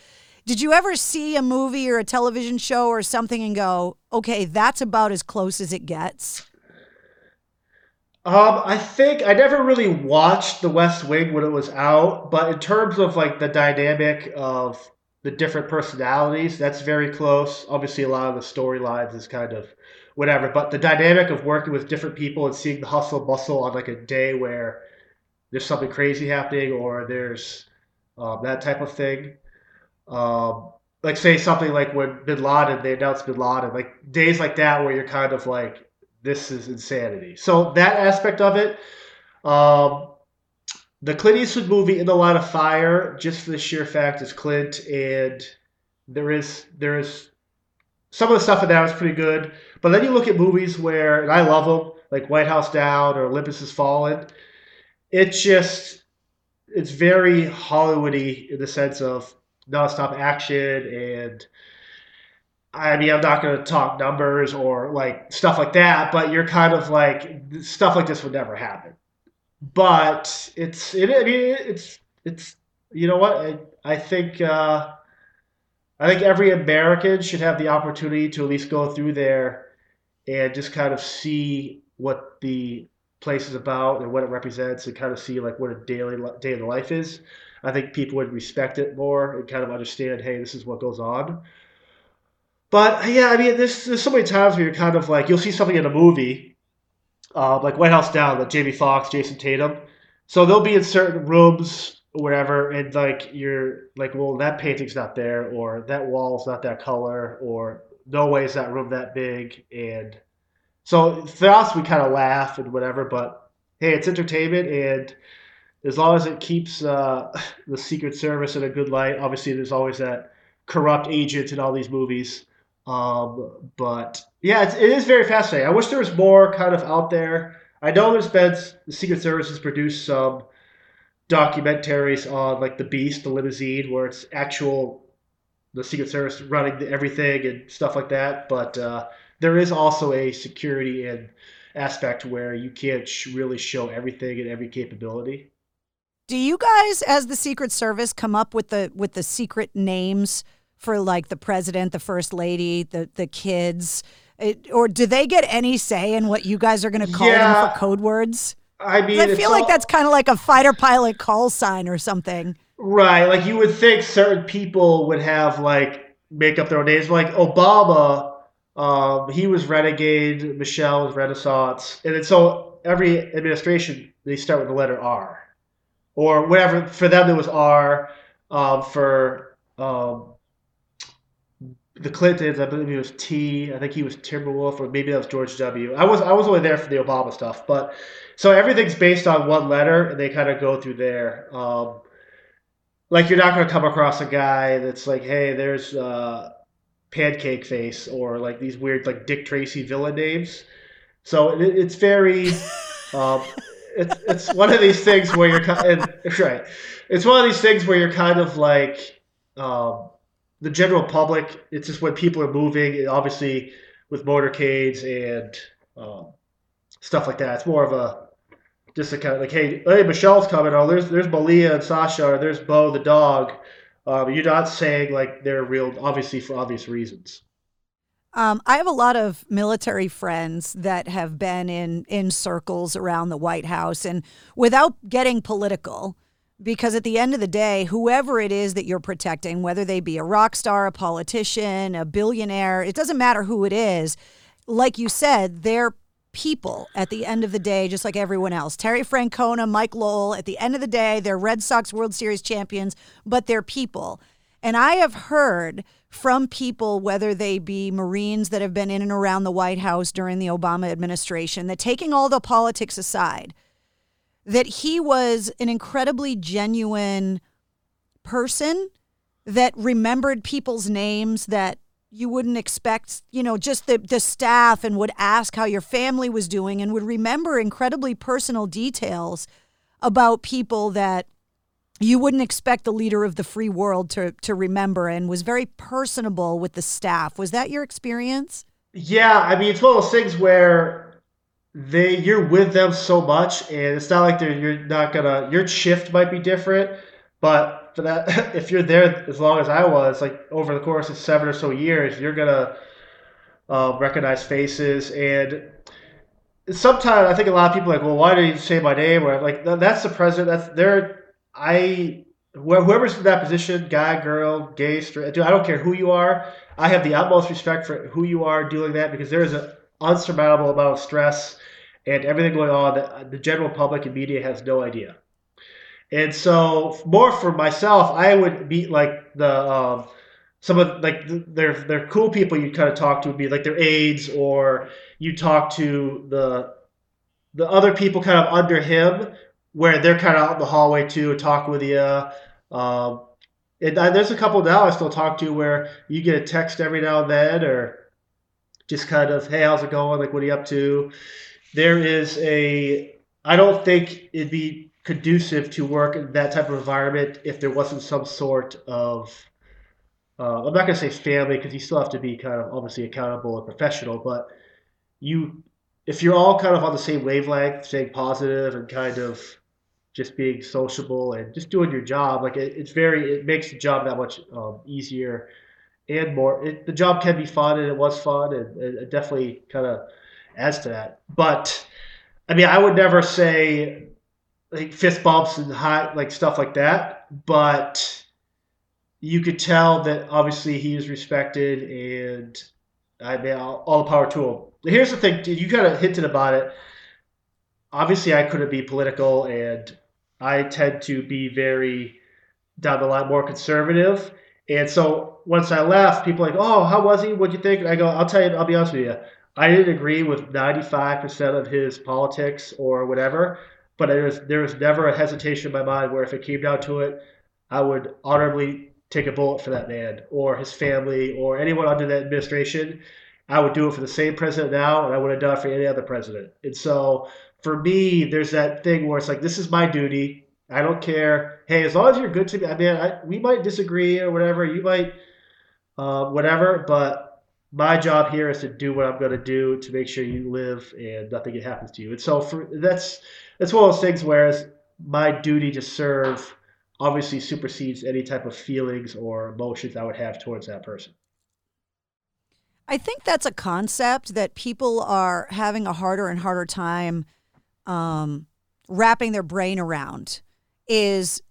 Did you ever see a movie or a television show or something and go, okay, that's about as close as it gets? Um, I think I never really watched The West Wing when it was out, but in terms of like the dynamic of the different personalities, that's very close. Obviously, a lot of the storylines is kind of whatever, but the dynamic of working with different people and seeing the hustle bustle on like a day where there's something crazy happening or there's um, that type of thing. Um, like say something like when Bin Laden, they announced Bin Laden, like days like that where you're kind of like, this is insanity. So that aspect of it, um, the Clint Eastwood movie In the Line of Fire, just for the sheer fact is Clint, and there is there is some of the stuff in that was pretty good. But then you look at movies where, and I love them, like White House Down or Olympus Has Fallen it's just it's very Hollywoody in the sense of nonstop action and I mean I'm not going to talk numbers or like stuff like that, but you're kind of like stuff like this would never happen. But it's it I mean it's it's you know what I, I think uh, I think every American should have the opportunity to at least go through there and just kind of see what the place is about and what it represents and kind of see like what a daily day of the life is. I think people would respect it more and kind of understand, hey, this is what goes on. But yeah, I mean, there's, there's so many times where you're kind of like, you'll see something in a movie, uh, like White House Down, like Jamie Foxx, Jason Tatum. So they'll be in certain rooms or whatever, and like you're like, well, that painting's not there, or that wall's not that color, or no way is that room that big, and so for us, we kind of laugh and whatever, but hey, it's entertainment, and as long as it keeps uh, [LAUGHS] the Secret Service in a good light, obviously there's always that corrupt agent in all these movies. Um, but yeah, it's, it is very fascinating. I wish there was more kind of out there. I know there's been the Secret Service has produced some documentaries on like the Beast, the limousine, where it's actual the Secret Service running everything and stuff like that. But uh, there is also a security and aspect where you can't sh- really show everything and every capability. Do you guys, as the Secret Service, come up with the with the secret names for like the president, the first lady, the the kids, it, or do they get any say in what you guys are going to call yeah, them for code words? I mean, I feel like that's kind of like a fighter pilot call sign or something. Right, like you would think certain people would have like make up their own names, like Obama um, he was Renegade. Michelle was Renaissance, and then so every administration they start with the letter R, or whatever. For them, it was R. Um, for um, the Clintons, I believe it was T. I think he was Timberwolf, or maybe that was George W. I was I was only there for the Obama stuff, but so everything's based on one letter, and they kind of go through there. Um, like you're not going to come across a guy that's like, hey, there's uh, Pancake Face or like these weird like Dick Tracy villain names. So it, it's very, um, [LAUGHS] it's it's one of these things where you're kind of, [LAUGHS] right. It's one of these things where you're kind of like um, the general public. It's just when people are moving, obviously with motorcades and um, stuff like that. It's more of a just a kind of like, hey, hey, Michelle's coming. Oh, there's there's Malia and Sasha, or there's Bo the dog. Um, you're not saying like they're real, obviously for obvious reasons. Um, I have a lot of military friends that have been in in circles around the White House, and without getting political, because at the end of the day, whoever it is that you're protecting, whether they be a rock star, a politician, a billionaire, it doesn't matter who it is. Like you said, they're people at the end of the day, just like everyone else. Terry Francona, Mike Lowell, at the end of the day, they're Red Sox World Series champions, but they're people. And I have heard from people, whether they be Marines that have been in and around the White House during the Obama administration, that taking all the politics aside, that he was an incredibly genuine person that remembered people's names that you wouldn't expect, you know, just the, the staff and would ask how your family was doing and would remember incredibly personal details about people that you wouldn't expect the leader of the free world to, to remember and was very personable with the staff. Was that your experience? Yeah, I mean, it's one of those things where they you're with them so much, and it's not like they're you're not gonna your shift might be different, but for that, [LAUGHS] if you're there as long as I was, like over the course of seven or so years, you're gonna um, recognize faces. And sometimes I think a lot of people are like, well, why did you say my name? Or like, that's the president. That's there. I whoever's in that position, guy, girl, gay, straight, dude, I don't care who you are. I have the utmost respect for who you are doing that because there is an unsurmountable amount of stress and everything going on that the general public and media has no idea. And so, more for myself, I would be like the um, some of like their their cool people you kind of talk to would be like their aides, or you talk to the the other people kind of under him, where they're kind of out in the hallway too, talk with you. Um, and I, there's a couple now I still talk to where you get a text every now and then, or just kind of, hey, how's it going? Like, what are you up to? There is a, I don't think it'd be conducive to work in that type of environment if there wasn't some sort of uh, I'm not to say family because you still have to be kind of obviously accountable and professional, but you if you're all kind of on the same wavelength, staying positive and kind of just being sociable and just doing your job, like it, it's very it makes the job that much um, easier and more. It, the job can be fun and it was fun and it definitely kind of adds to that. But I mean, I would never say like fist bumps and high like stuff like that. But you could tell that obviously he is respected, and I mean all, all the power to him. Here's the thing: you kind of hinted about it. Obviously, I couldn't be political, and I tend to be very down the line more conservative. And so once I left, people like, "Oh, how was he? What'd you think?" And I go, "I'll tell you. I'll be honest with you. I didn't agree with 95% of his politics or whatever, but there was there was never a hesitation in my mind where if it came down to it, I would honorably take a bullet for that man or his family or anyone under that administration. I would do it for the same president now, and I would have done it for any other president. And so for me, there's that thing where it's like, this is my duty. I don't care. Hey, as long as you're good to me, I mean, I, we might disagree or whatever. You might, uh, whatever, but my job here is to do what I'm going to do to make sure you live and nothing happens to you. And so for that's it's one of those things where my duty to serve obviously supersedes any type of feelings or emotions I would have towards that person. I think that's a concept that people are having a harder and harder time um, wrapping their brain around is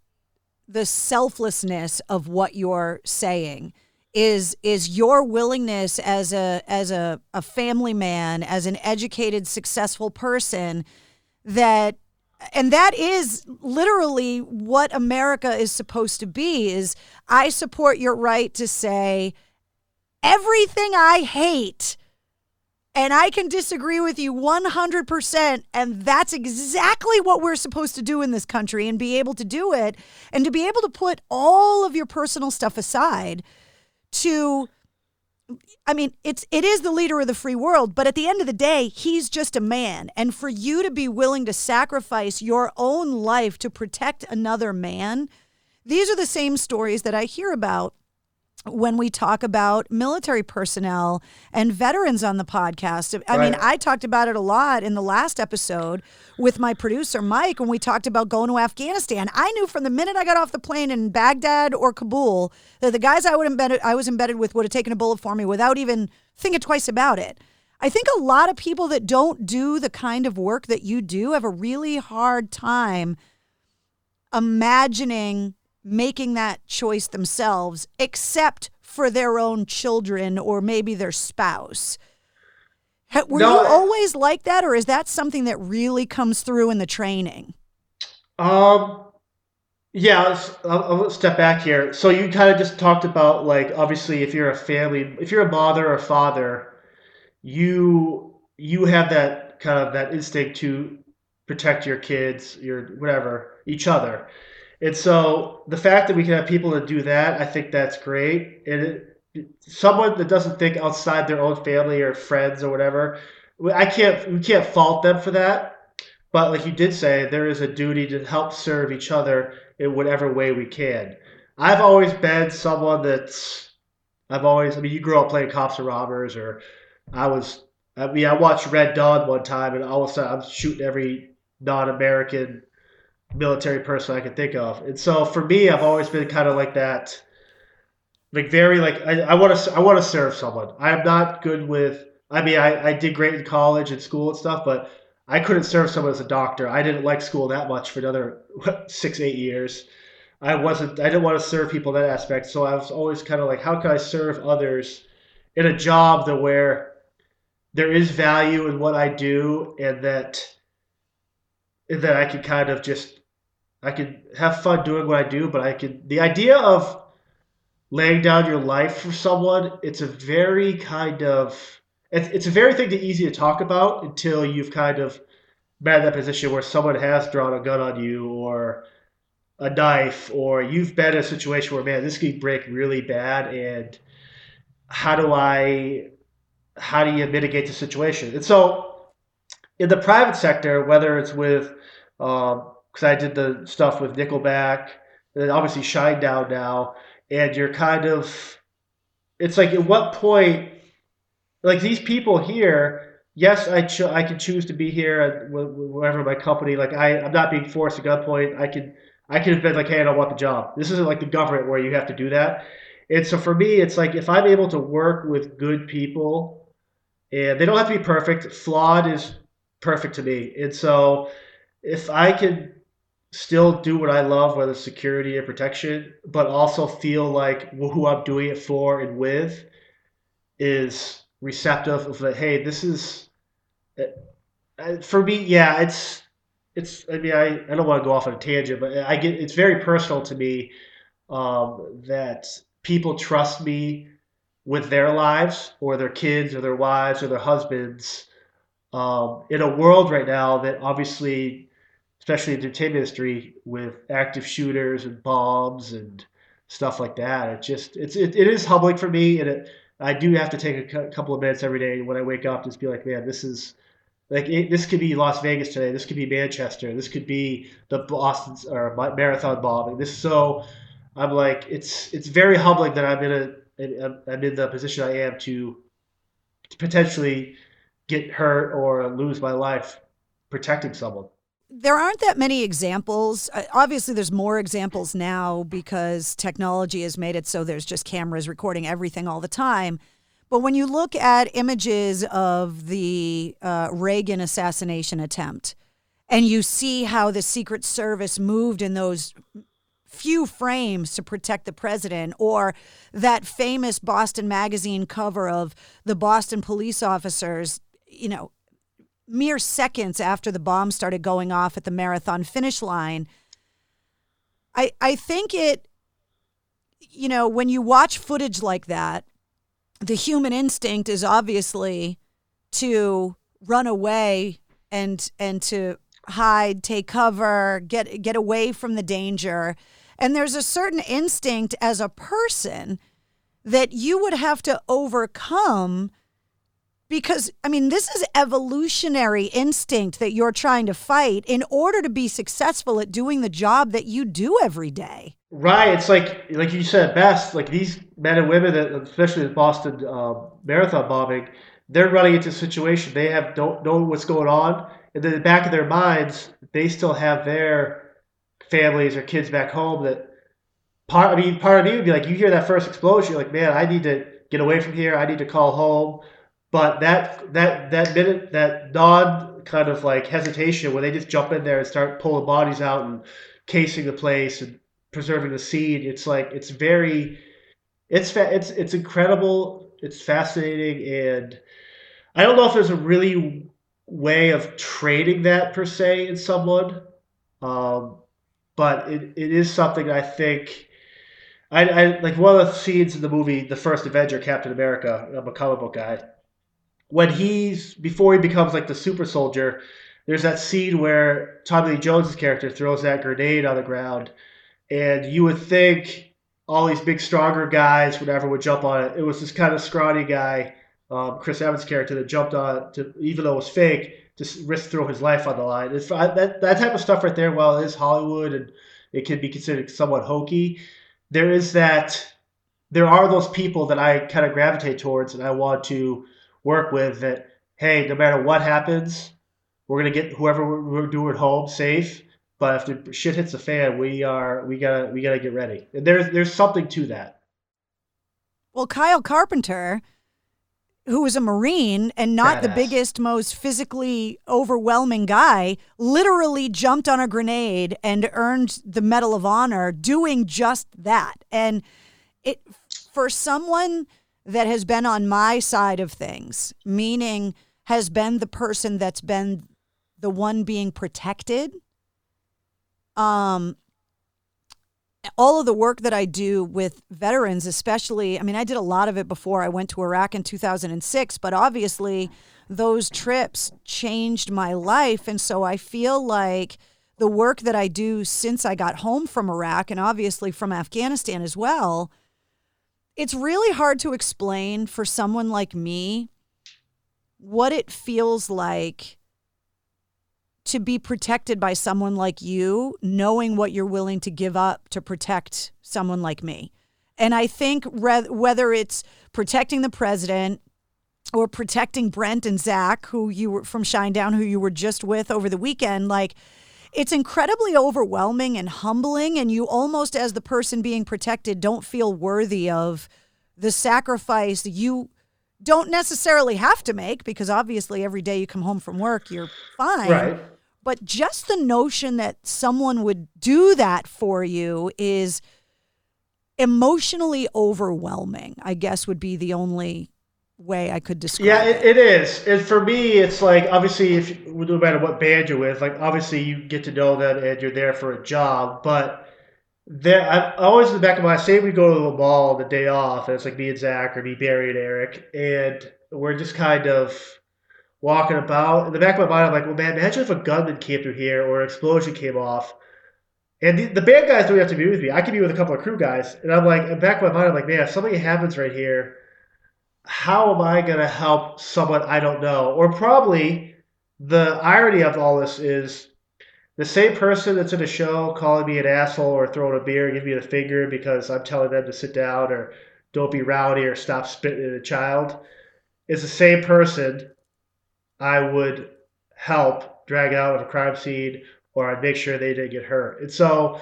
the selflessness of what you're saying is is your willingness as a as a, a family man as an educated successful person that and that is literally what America is supposed to be is I support your right to say everything I hate And I can disagree with you 100%. And that's exactly what we're supposed to do in this country and be able to do it and to be able to put all of your personal stuff aside to. I mean, it's it is the leader of the free world, but at the end of the day, he's just a man. And for you to be willing to sacrifice your own life to protect another man, these are the same stories that I hear about when we talk about military personnel and veterans on the podcast. I right. mean, I talked about it a lot in the last episode with my producer, Mike, when we talked about going to Afghanistan. I knew from the minute I got off the plane in Baghdad or Kabul that the guys I, would embedded, I was embedded with would have taken a bullet for me without even thinking twice about it. I think a lot of people that don't do the kind of work that you do have a really hard time imagining making that choice themselves, except for their own children or maybe their spouse. Were no, you always like that, or is that something that really comes through in the training? Um, yeah, I'll, I'll step back here. So you kind of just talked about like obviously if you're a family, if you're a mother or father, you you have that kind of that instinct to protect your kids, your whatever, each other. And so the fact that we can have people that do that, I think that's great. And it, someone that doesn't think outside their own family or friends or whatever, I can't we can't fault them for that. But like you did say, there is a duty to help serve each other in whatever way we can. I've always been someone that's I've always I mean you grew up playing cops and robbers or I was I mean I watched Red Dawn one time and all of a sudden I'm shooting every non-American military person I can think of. And so for me, I've always been kind of like that, like very like I want to I want to serve someone. I am not good with. I mean, I, I did great in college and school and stuff, but I couldn't serve someone as a doctor. I didn't like school that much for another six eight years. I wasn't. I didn't want to serve people that aspect. So I was always kind of like, how can I serve others in a job that where there is value in what I do, and that that I can kind of just I could have fun doing what I do, but I could the idea of laying down your life for someone, it's a very kind of it's, it's a very thing that easy to talk about until you've kind of been in that position where someone has drawn a gun on you or a knife or you've been in a situation where man this could break really bad and how do I how do you mitigate the situation? And so in the private sector, whether it's with um, because I did the stuff with Nickelback, and obviously Shinedown now, and you're kind of, it's like at what point, like these people here, yes, I cho- I can choose to be here at wherever my company, like I I'm not being forced at gunpoint. I could I could have been like, hey, I don't want the job. This isn't like the government where you have to do that. And so for me, it's like if I'm able to work with good people, and they don't have to be perfect. Flawed is perfect to me. And so if I can still do what I love, whether it's security or protection, but also feel like who I'm doing it for and with is receptive of like, hey, this is uh, for me. Yeah, it's it's. I mean, I, I don't want to go off on a tangent, but I get it's very personal to me um, that people trust me with their lives or their kids or their wives or their husbands um, in a world right now that obviously especially the entertainment industry with active shooters and bombs and stuff like that. It just it's it, it is humbling for me, and it I do have to take a couple of minutes every day when I wake up just be like, man, this is like it, this could be Las Vegas today. This could be Manchester. This could be the Boston or marathon bombing. This so I'm like it's it's very humbling that I'm in a I'm in the position I am to, to potentially get hurt or lose my life protecting someone there aren't that many examples. Uh, obviously, there's more examples now because technology has made it so there's just cameras recording everything all the time. But when you look at images of the uh, Reagan assassination attempt and you see how the Secret Service moved in those few frames to protect the president, or that famous Boston Magazine cover of the Boston police officers, you know, mere seconds after the bomb started going off at the marathon finish line. I I think it you know, when you watch footage like that, the human instinct is obviously to run away and and to hide, take cover, get get away from the danger. And there's a certain instinct as a person that you would have to overcome because I mean this is evolutionary instinct that you're trying to fight in order to be successful at doing the job that you do every day. Right. It's like like you said best. Like these men and women that, especially the Boston uh, Marathon bombing, they're running into a situation. They have don't know what's going on, and in the back of their minds, they still have their families or kids back home. That part. I mean, part of me would be like, you hear that first explosion, you're like, man, I need to get away from here. I need to call home. But that that that minute, that non kind of like hesitation, where they just jump in there and start pulling bodies out and casing the place and preserving the seed, it's like it's very, it's fa- it's it's incredible. It's fascinating, and I don't know if there's a really way of trading that per se in someone, um, but it, it is something I think. I, I like one of the scenes in the movie, the first Avenger, Captain America. I'm a comic book guy when he's before he becomes like the super soldier, there's that scene where Tommy Lee Jones' character throws that grenade on the ground, and you would think all these big, stronger guys, whatever, would jump on it. It was this kind of scrawny guy, um, Chris Evans' character, that jumped on it, to, even though it was fake, to risk throw his life on the line. It's, that that type of stuff right there, while it is Hollywood and it can be considered somewhat hokey, there is that. There are those people that I kind of gravitate towards, and I want to work with that hey no matter what happens we're going to get whoever we're doing home safe but if the shit hits the fan we are we gotta we gotta get ready. And there's there's something to that. Well kyle carpenter who was a marine and not Badass. the biggest most physically overwhelming guy literally jumped on a grenade and earned the medal of honor doing just that. And it for someone that has been on my side of things, meaning has been the person that's been the one being protected. Um, all of the work that I do with veterans, especially, I mean, I did a lot of it before I went to Iraq in 2006, but obviously those trips changed my life. And so I feel like the work that I do since I got home from Iraq and obviously from Afghanistan as well it's really hard to explain for someone like me what it feels like to be protected by someone like you, knowing what you're willing to give up to protect someone like me. And I think re- whether it's protecting the president or protecting Brent and Zach, who you were from Shinedown, who you were just with over the weekend, like it's incredibly overwhelming and humbling. And you almost, as the person being protected, don't feel worthy of the sacrifice you don't necessarily have to make because obviously every day you come home from work, you're fine. Right. But just the notion that someone would do that for you is emotionally overwhelming, I guess would be the only way I could describe yeah, it. it is. And for me, it's like obviously, if no matter what band you're with, like obviously you get to know them and you're there for a job. But there, I always in the back of my mind, say we go to the mall the day off, and it's like me and Zach or me, Barry and Eric, and we're just kind of walking about. In the back of my mind, I'm like, well, man, imagine if a gunman came through here or an explosion came off. And the, the band guys don't have to be with me. I could be with a couple of crew guys. And I'm like, in the back of my mind, I'm like, man, if something happens right here, how am I going to help someone I don't know? Or probably the irony of all this is the same person that's in a show calling me an asshole or throwing a beer, giving me the finger because I'm telling them to sit down or don't be rowdy or stop spitting at a child is the same person I would help drag out of a crime scene or I'd make sure they didn't get hurt. And so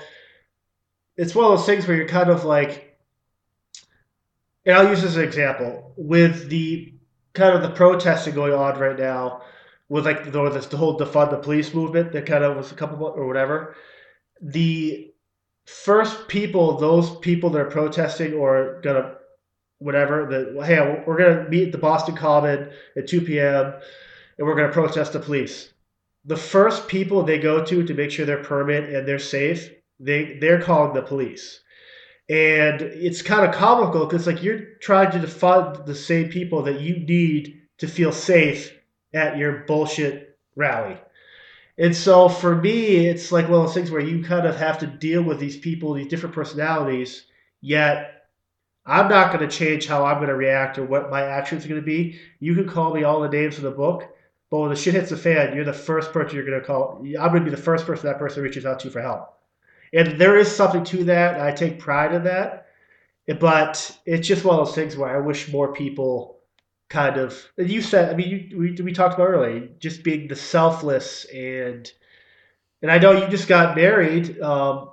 it's one of those things where you're kind of like, and I'll use this as an example with the kind of the protesting going on right now with like the, this, the whole defund the police movement that kind of was a couple of, or whatever. The first people, those people that are protesting or gonna whatever, that hey, we're gonna meet at the Boston Common at 2 p.m. and we're gonna protest the police. The first people they go to to make sure they're permit and they're safe, they they're calling the police and it's kind of comical because like you're trying to defund the same people that you need to feel safe at your bullshit rally. And so for me, it's like one of those things where you kind of have to deal with these people, these different personalities, yet I'm not going to change how I'm going to react or what my actions are going to be. You can call me all the names of the book, but when the shit hits the fan, you're the first person you're going to call. I'm going to be the first person that person reaches out to for help. And there is something to that. I take pride in that. But it's just one of those things where I wish more people kind of you said i mean you, we, we talked about earlier just being the selfless and and i know you just got married um,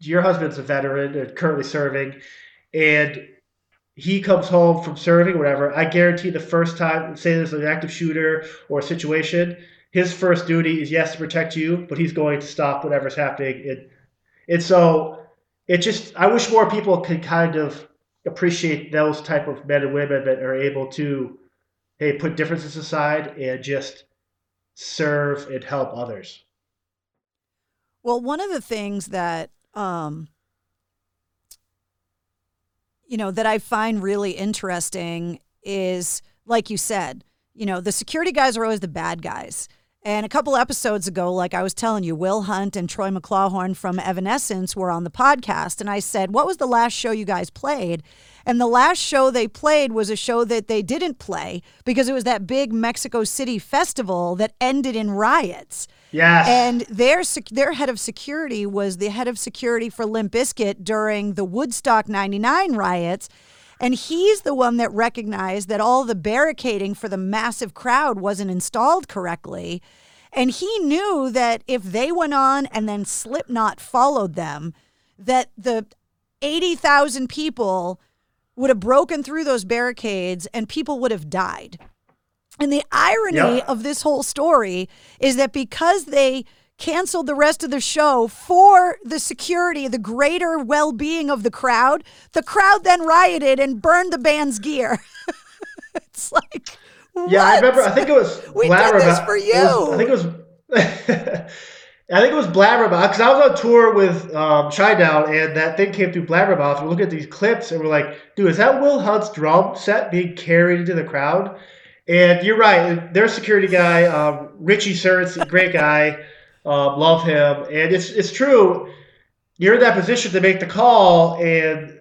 your husband's a veteran and currently serving and he comes home from serving whatever i guarantee the first time say there's an active shooter or a situation his first duty is yes to protect you but he's going to stop whatever's happening and, and so it just i wish more people could kind of appreciate those type of men and women that are able to hey put differences aside and just serve and help others. Well one of the things that um you know that i find really interesting is like you said you know the security guys are always the bad guys and a couple episodes ago, like I was telling you, Will Hunt and Troy McLawhorn from Evanescence were on the podcast. And I said, What was the last show you guys played? And the last show they played was a show that they didn't play because it was that big Mexico City festival that ended in riots. Yes. And their their head of security was the head of security for Limp Bizkit during the Woodstock 99 riots. And he's the one that recognized that all the barricading for the massive crowd wasn't installed correctly. And he knew that if they went on and then Slipknot followed them, that the 80,000 people would have broken through those barricades and people would have died. And the irony yeah. of this whole story is that because they canceled the rest of the show for the security, the greater well being of the crowd. The crowd then rioted and burned the band's gear. [LAUGHS] it's like, what? yeah, I remember. I think it was [LAUGHS] we did this for you. Was, I think it was. [LAUGHS] I think it was Blabbermouth because I was on tour with um, and that thing came through Blabbermouth. We're looking at these clips and we're like, dude, is that Will Hunt's drum set being carried into the crowd? And you're right. Their security guy, um, Richie Surtz, great guy. Um, love him, and it's it's true. You're in that position to make the call, and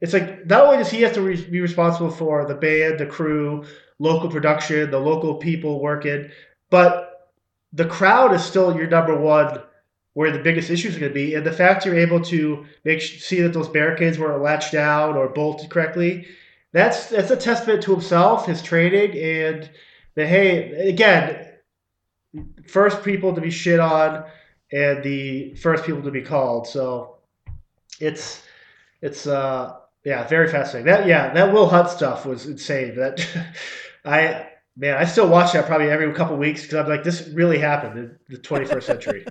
it's like not only does he have to re- be responsible for the band, the crew, local production, the local people working, but the crowd is still your number one where the biggest issues are going to be. And the fact you're able to make see that those barricades were latched down or bolted correctly, that's that's a testament to himself, his training, and the hey, again, first people to be shit on and the first people to be called. So it's it's uh yeah, very fascinating. That yeah, that Will Hunt stuff was insane. That [LAUGHS] I man, I still watch that probably every couple weeks because I'm like, this really happened in the 21st century.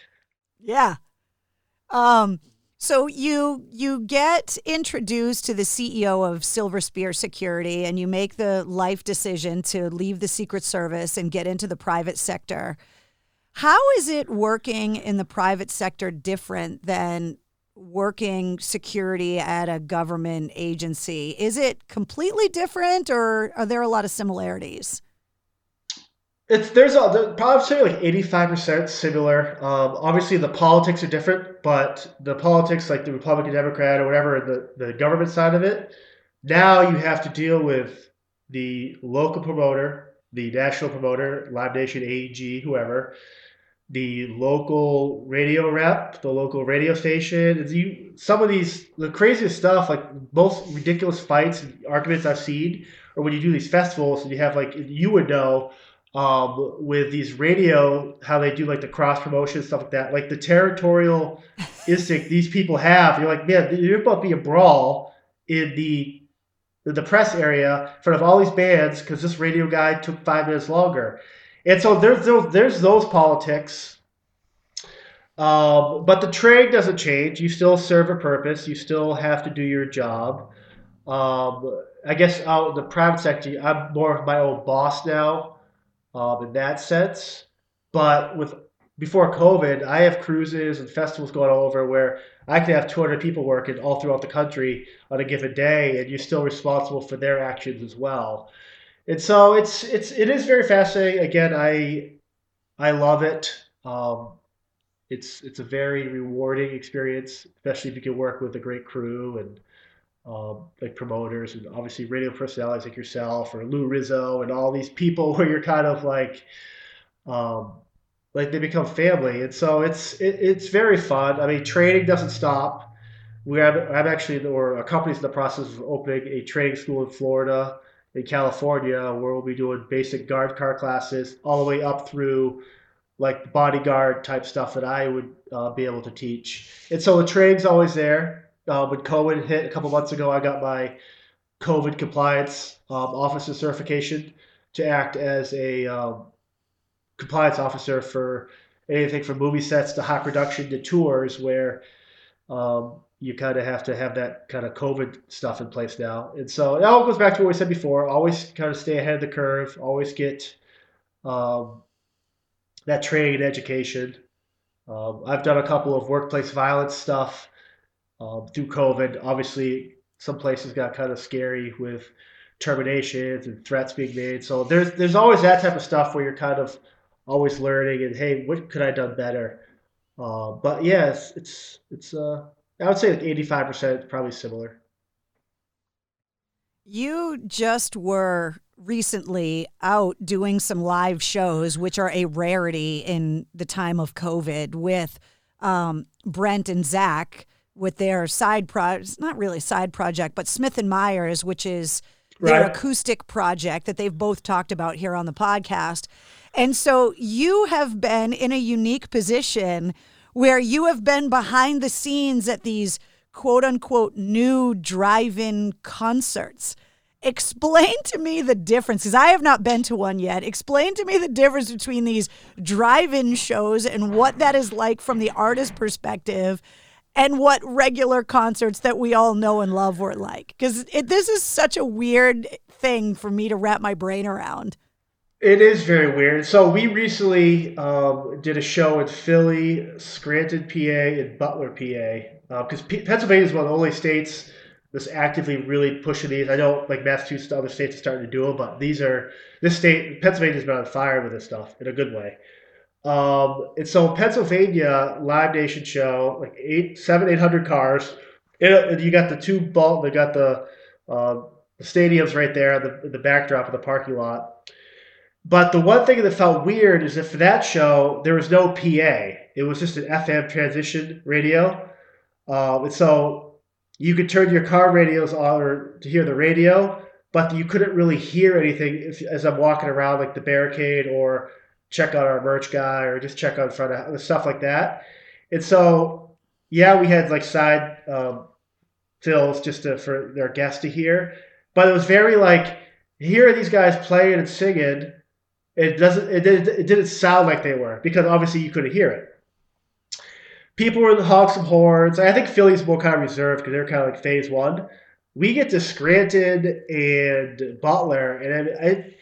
[LAUGHS] yeah. Um. So you you get introduced to the CEO of Silver Spear Security and you make the life decision to leave the Secret Service and get into the private sector. How is it working in the private sector different than working security at a government agency? Is it completely different or are there a lot of similarities? It's there's a probably like eighty five percent similar. Um, obviously, the politics are different, but the politics, like the Republican, Democrat, or whatever, the the government side of it. Now you have to deal with the local promoter, the national promoter, Live Nation, AEG, whoever, the local radio rep, the local radio station. You some of these the craziest stuff, like most ridiculous fights, and arguments I've seen, or when you do these festivals and you have like you would know um, with these radio, how they do like the cross promotion stuff like that, like the territorial instinct these people have. You're like, man, you're about to be a brawl in the the press area in front of all these bands because this radio guy took five minutes longer, and so there's those there's those politics. Um, but the trade doesn't change. You still serve a purpose. You still have to do your job. Um, I guess out in the private sector, I'm more of my own boss now um, in that sense. But with before COVID, I have cruises and festivals going all over where I can have 200 people working all throughout the country on a given day, and you're still responsible for their actions as well. And so it's it's it is very fascinating. Again, I I love it. Um, it's it's a very rewarding experience, especially if you can work with a great crew and um, like promoters and obviously radio personalities like yourself or Lou Rizzo and all these people [LAUGHS] where you're kind of like um, like they become family, and so it's it, it's very fun. I mean, training doesn't stop. We have I'm actually or a company's in the process of opening a training school in Florida, in California, where we'll be doing basic guard car classes all the way up through like bodyguard type stuff that I would uh, be able to teach. And so the training's always there. Uh, when COVID hit a couple months ago, I got my COVID compliance um, officer certification to act as a um, compliance officer for anything from movie sets to high production to tours where um, you kind of have to have that kind of COVID stuff in place now. And so it all goes back to what we said before always kind of stay ahead of the curve, always get um, that training and education. Um, I've done a couple of workplace violence stuff um, through COVID. Obviously, some places got kind of scary with terminations and threats being made. So there's there's always that type of stuff where you're kind of always learning and hey, what could I done better? Uh, but yes, yeah, it's it's, it's uh, I would say like 85 percent probably similar. You just were recently out doing some live shows, which are a rarity in the time of COVID, with um, Brent and Zach with their side project, not really side project, but Smith and Myers, which is their right. acoustic project that they've both talked about here on the podcast. And so you have been in a unique position where you have been behind the scenes at these quote unquote new drive in concerts. Explain to me the difference, because I have not been to one yet. Explain to me the difference between these drive in shows and what that is like from the artist perspective and what regular concerts that we all know and love were like. Because this is such a weird thing for me to wrap my brain around. It is very weird. So we recently um, did a show in Philly, Scranton, PA, and Butler, PA, because uh, P- Pennsylvania is one of the only states that's actively really pushing these. I know like Massachusetts, other states are starting to do them, but these are this state, Pennsylvania's been on fire with this stuff in a good way. Um, and so Pennsylvania Live Nation show, like eight, seven, eight hundred cars. You got the two ball, they got the, uh, stadiums right there, the the backdrop of the parking lot but the one thing that felt weird is that for that show, there was no PA. It was just an FM transition radio. Um, and so you could turn your car radios on or to hear the radio, but you couldn't really hear anything if, as I'm walking around like the barricade or check out our merch guy or just check out front of stuff like that. And so, yeah, we had like side um, fills just to, for their guests to hear, but it was very like, here are these guys playing and singing it doesn't. It, did, it didn't sound like they were because obviously you couldn't hear it. People were in the honks some horns. I think Philly's more kind of reserved because they're kind of like phase one. We get to Scranton and Butler, and I, it,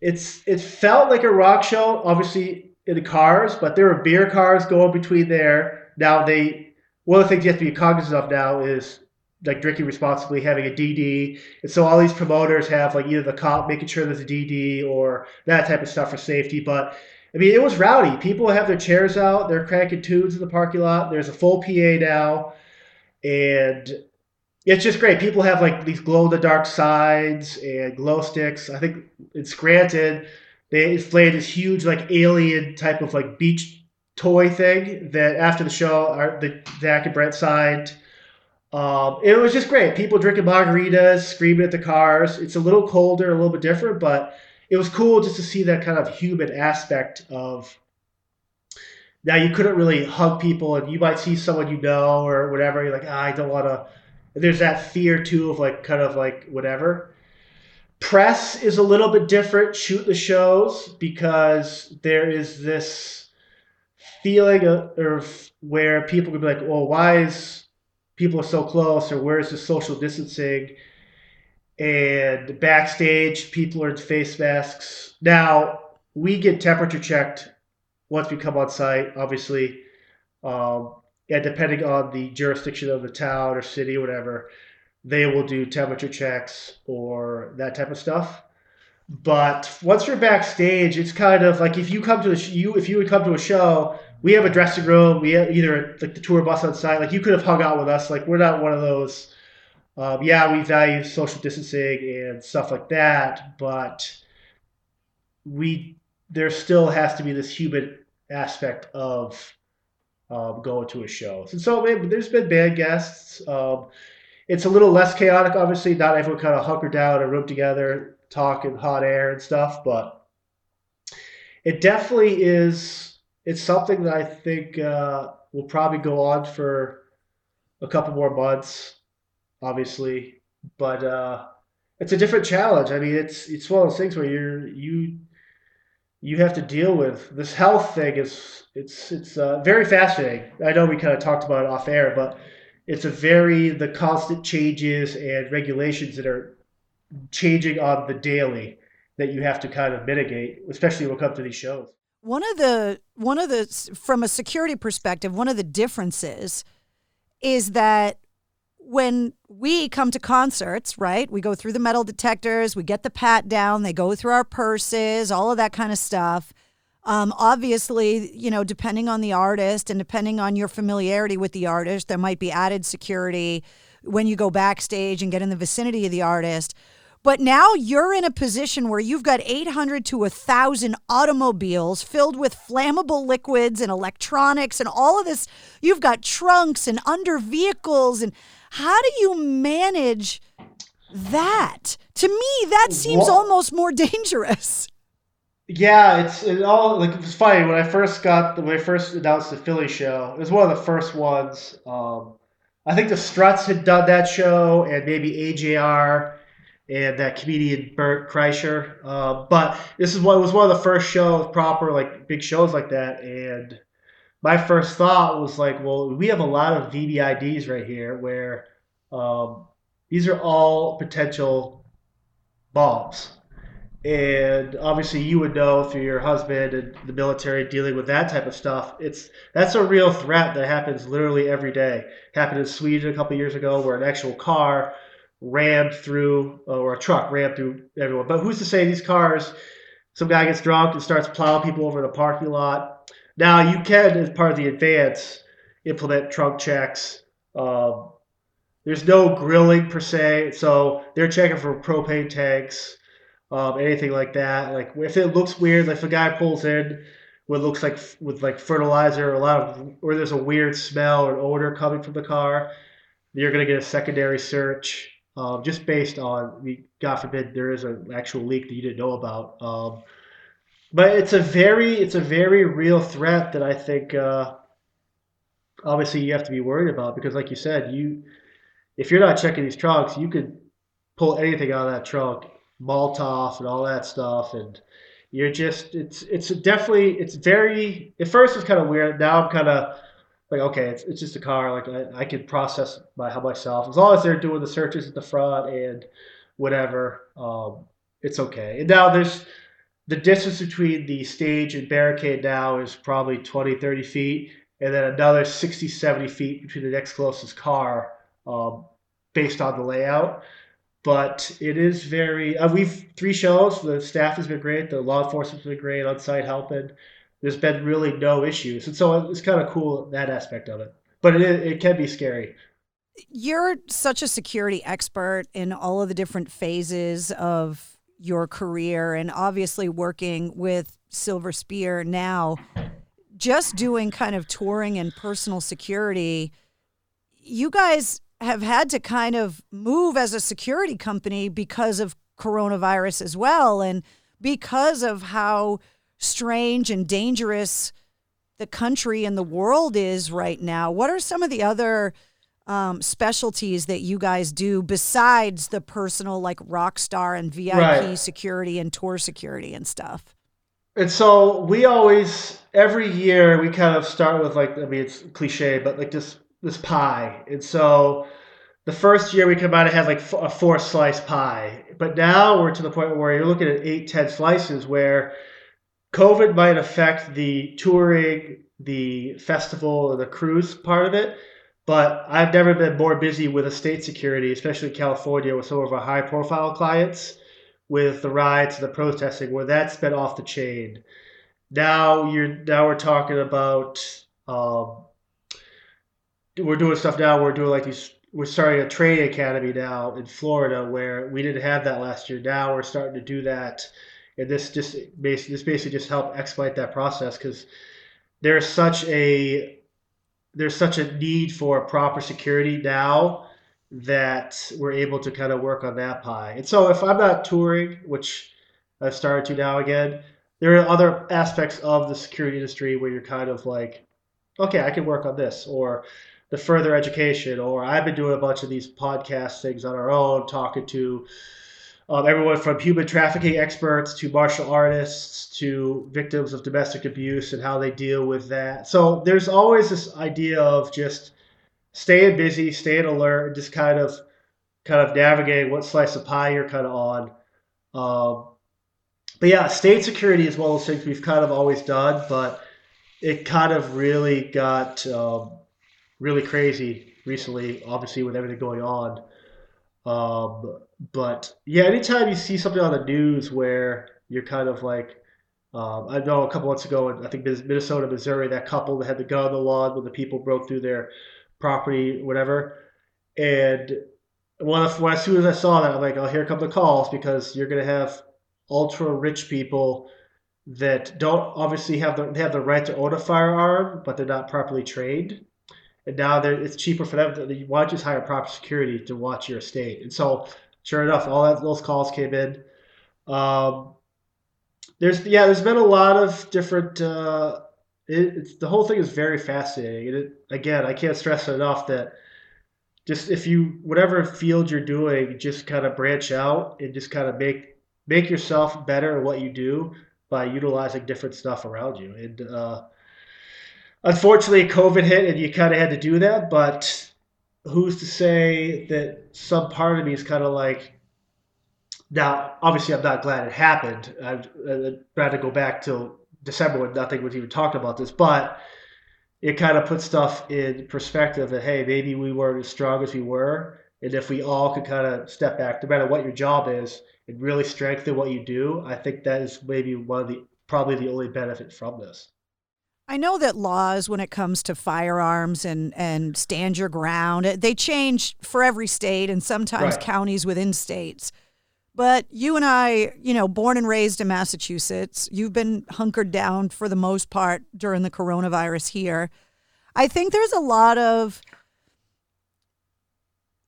it's it felt like a rock show. Obviously in the cars, but there were beer cars going between there. Now they one of the things you have to be cognizant of now is like drinking responsibly, having a DD, and so all these promoters have like either the cop making sure there's a DD or that type of stuff for safety. But I mean, it was rowdy. People have their chairs out, they're cranking tunes in the parking lot. There's a full PA now, and it's just great. People have like these glow in the dark sides and glow sticks. I think it's granted they displayed this huge like alien type of like beach toy thing that after the show, our, the Zach and Brent signed um, it was just great. People drinking margaritas, screaming at the cars. It's a little colder, a little bit different, but it was cool just to see that kind of human aspect of. Now you couldn't really hug people, and you might see someone you know or whatever. You're like, ah, I don't want to. There's that fear too of like kind of like whatever. Press is a little bit different. Shoot the shows because there is this feeling of, of where people could be like, well, why is people so close, or where's the social distancing? And backstage, people are in face masks. Now, we get temperature checked once we come on site, obviously. Um, and depending on the jurisdiction of the town or city or whatever, they will do temperature checks or that type of stuff. but once you're backstage, it's kind of like if you come to a sh- you if you would come to a show, we have a dressing room. We have either like the tour bus outside. Like you could have hung out with us. Like we're not one of those. Um, yeah, we value social distancing and stuff like that, but we there still has to be this human aspect of going to a show. And so there's been band guests. Um, it's a little less chaotic, obviously. Not everyone kind of hunkered down in a room together, talking hot air and stuff, but it definitely is. It's something that I think uh, will probably go on for a couple more months, obviously. But uh, it's a different challenge. I mean, it's it's one of those things where you're you you have to deal with this health thing is it's it's uh, very fascinating. I know we kind of talked about it off air, but it's a very the constant changes and regulations that are changing on the daily that you have to kind of mitigate, especially when it comes to these shows. One of the one of the from a security perspective, one of the differences is that when we come to concerts, right? We go through the metal detectors, we get the pat down, they go through our purses, all of that kind of stuff. Um, obviously, you know, depending on the artist and depending on your familiarity with the artist, there might be added security when you go backstage and get in the vicinity of the artist. But now you're in a position where you've got 800 to 1,000 automobiles filled with flammable liquids and electronics and all of this. You've got trunks and under vehicles and how do you manage that? To me, that seems what? almost more [LAUGHS] dangerous. Yeah, it's it all like it was funny when I first got when I first announced the Philly show. It was one of the first ones. Um, I think the Struts had done that show, and maybe AJR and that comedian Bert Kreischer. Uh, but this is what was one of the first shows, proper like big shows like that, and my first thought was like, well, we have a lot of VBIEDs right here where um, these are all potential bombs. And obviously, you would know through your husband and the military dealing with that type of stuff. It's that's a real threat that happens literally every day. Happened in Sweden a couple years ago, where an actual car rammed through, or a truck rammed through everyone. But who's to say these cars? Some guy gets drunk and starts plowing people over in a parking lot now you can, as part of the advance, implement trunk checks. Um, there's no grilling per se, so they're checking for propane tanks, um, anything like that. Like if it looks weird, like if a guy pulls in what looks like with like fertilizer, or a lot of or there's a weird smell or odor coming from the car, you're gonna get a secondary search, um, just based on, God forbid, there is an actual leak that you didn't know about. Um, but it's a very it's a very real threat that I think uh, obviously you have to be worried about because like you said you if you're not checking these trunks you could pull anything out of that trunk Molotov and all that stuff and you're just it's it's definitely it's very at first it's kind of weird. Now I'm kind of like okay it's, it's just a car like I, I can process by myself. As long as they're doing the searches at the front and whatever um, it's okay. And now there's the distance between the stage and barricade now is probably 20, 30 feet, and then another 60, 70 feet between the next closest car um, based on the layout. But it is very, uh, we've three shows. The staff has been great. The law enforcement's been great on site helping. There's been really no issues. And so it's kind of cool that aspect of it. But it, it can be scary. You're such a security expert in all of the different phases of your career and obviously working with Silver Spear now, just doing kind of touring and personal security, you guys have had to kind of move as a security company because of coronavirus as well and because of how strange and dangerous the country and the world is right now. What are some of the other um, specialties that you guys do besides the personal like rock star and VIP right. security and tour security and stuff? And so we always every year we kind of start with like I mean it's cliche but like this this pie. And so the first year we come out and have like a four slice pie, but now we're to the point where you're looking at eight, ten slices where COVID might affect the touring, the festival, or the cruise part of it, but I've never been more busy with estate security, especially California with some of our high profile clients, with the riots and the protesting, where that's been off the chain. Now you're now we're talking about um, we're doing stuff now. We're doing like these. We're starting a training academy now in Florida where we didn't have that last year. Now we're starting to do that, and this just basically this basically just help expedite that process because there's such a there's such a need for proper security now that we're able to kind of work on that pie. And so if I'm not touring, which I've started to now again, there are other aspects of the security industry where you're kind of like, okay, I can work on this, or the further education, or I've been doing a bunch of these podcast things on our own, talking to um, everyone from human trafficking experts to martial artists to victims of domestic abuse and how they deal with that. So there's always this idea of just staying busy, staying alert, just kind of kind of navigating what slice of pie you're kind of on. Um, but yeah, state security is one of those things we've kind of always done, but it kind of really got um, really crazy recently, obviously with everything going on. Um, but yeah, anytime you see something on the news where you're kind of like, um, I know a couple months ago, I think Minnesota, Missouri, that couple that had the gun on the lawn when the people broke through their property, whatever. And when, when as soon as I saw that, I'm like, oh, here come the calls because you're going to have ultra rich people that don't obviously have the they have the right to own a firearm, but they're not properly trained. And now it's cheaper for them. To, why don't you just hire proper security to watch your estate? And so, sure enough, all that, those calls came in. Um, there's yeah, there's been a lot of different. Uh, it, the whole thing is very fascinating. And it, again, I can't stress enough that just if you whatever field you're doing, just kind of branch out and just kind of make make yourself better at what you do by utilizing different stuff around you. And uh, unfortunately, COVID hit, and you kind of had to do that. But who's to say that some part of me is kind of like, now, obviously, I'm not glad it happened. I'd, I'd rather go back till December when nothing was even talked about this, but it kind of puts stuff in perspective that hey, maybe we weren't as strong as we were, and if we all could kind of step back, no matter what your job is, and really strengthen what you do, I think that is maybe one of the probably the only benefit from this. I know that laws when it comes to firearms and, and stand your ground, eh, they change for every state and sometimes right. counties within states. But you and I, you know, born and raised in Massachusetts, you've been hunkered down for the most part during the coronavirus here. I think there's a lot of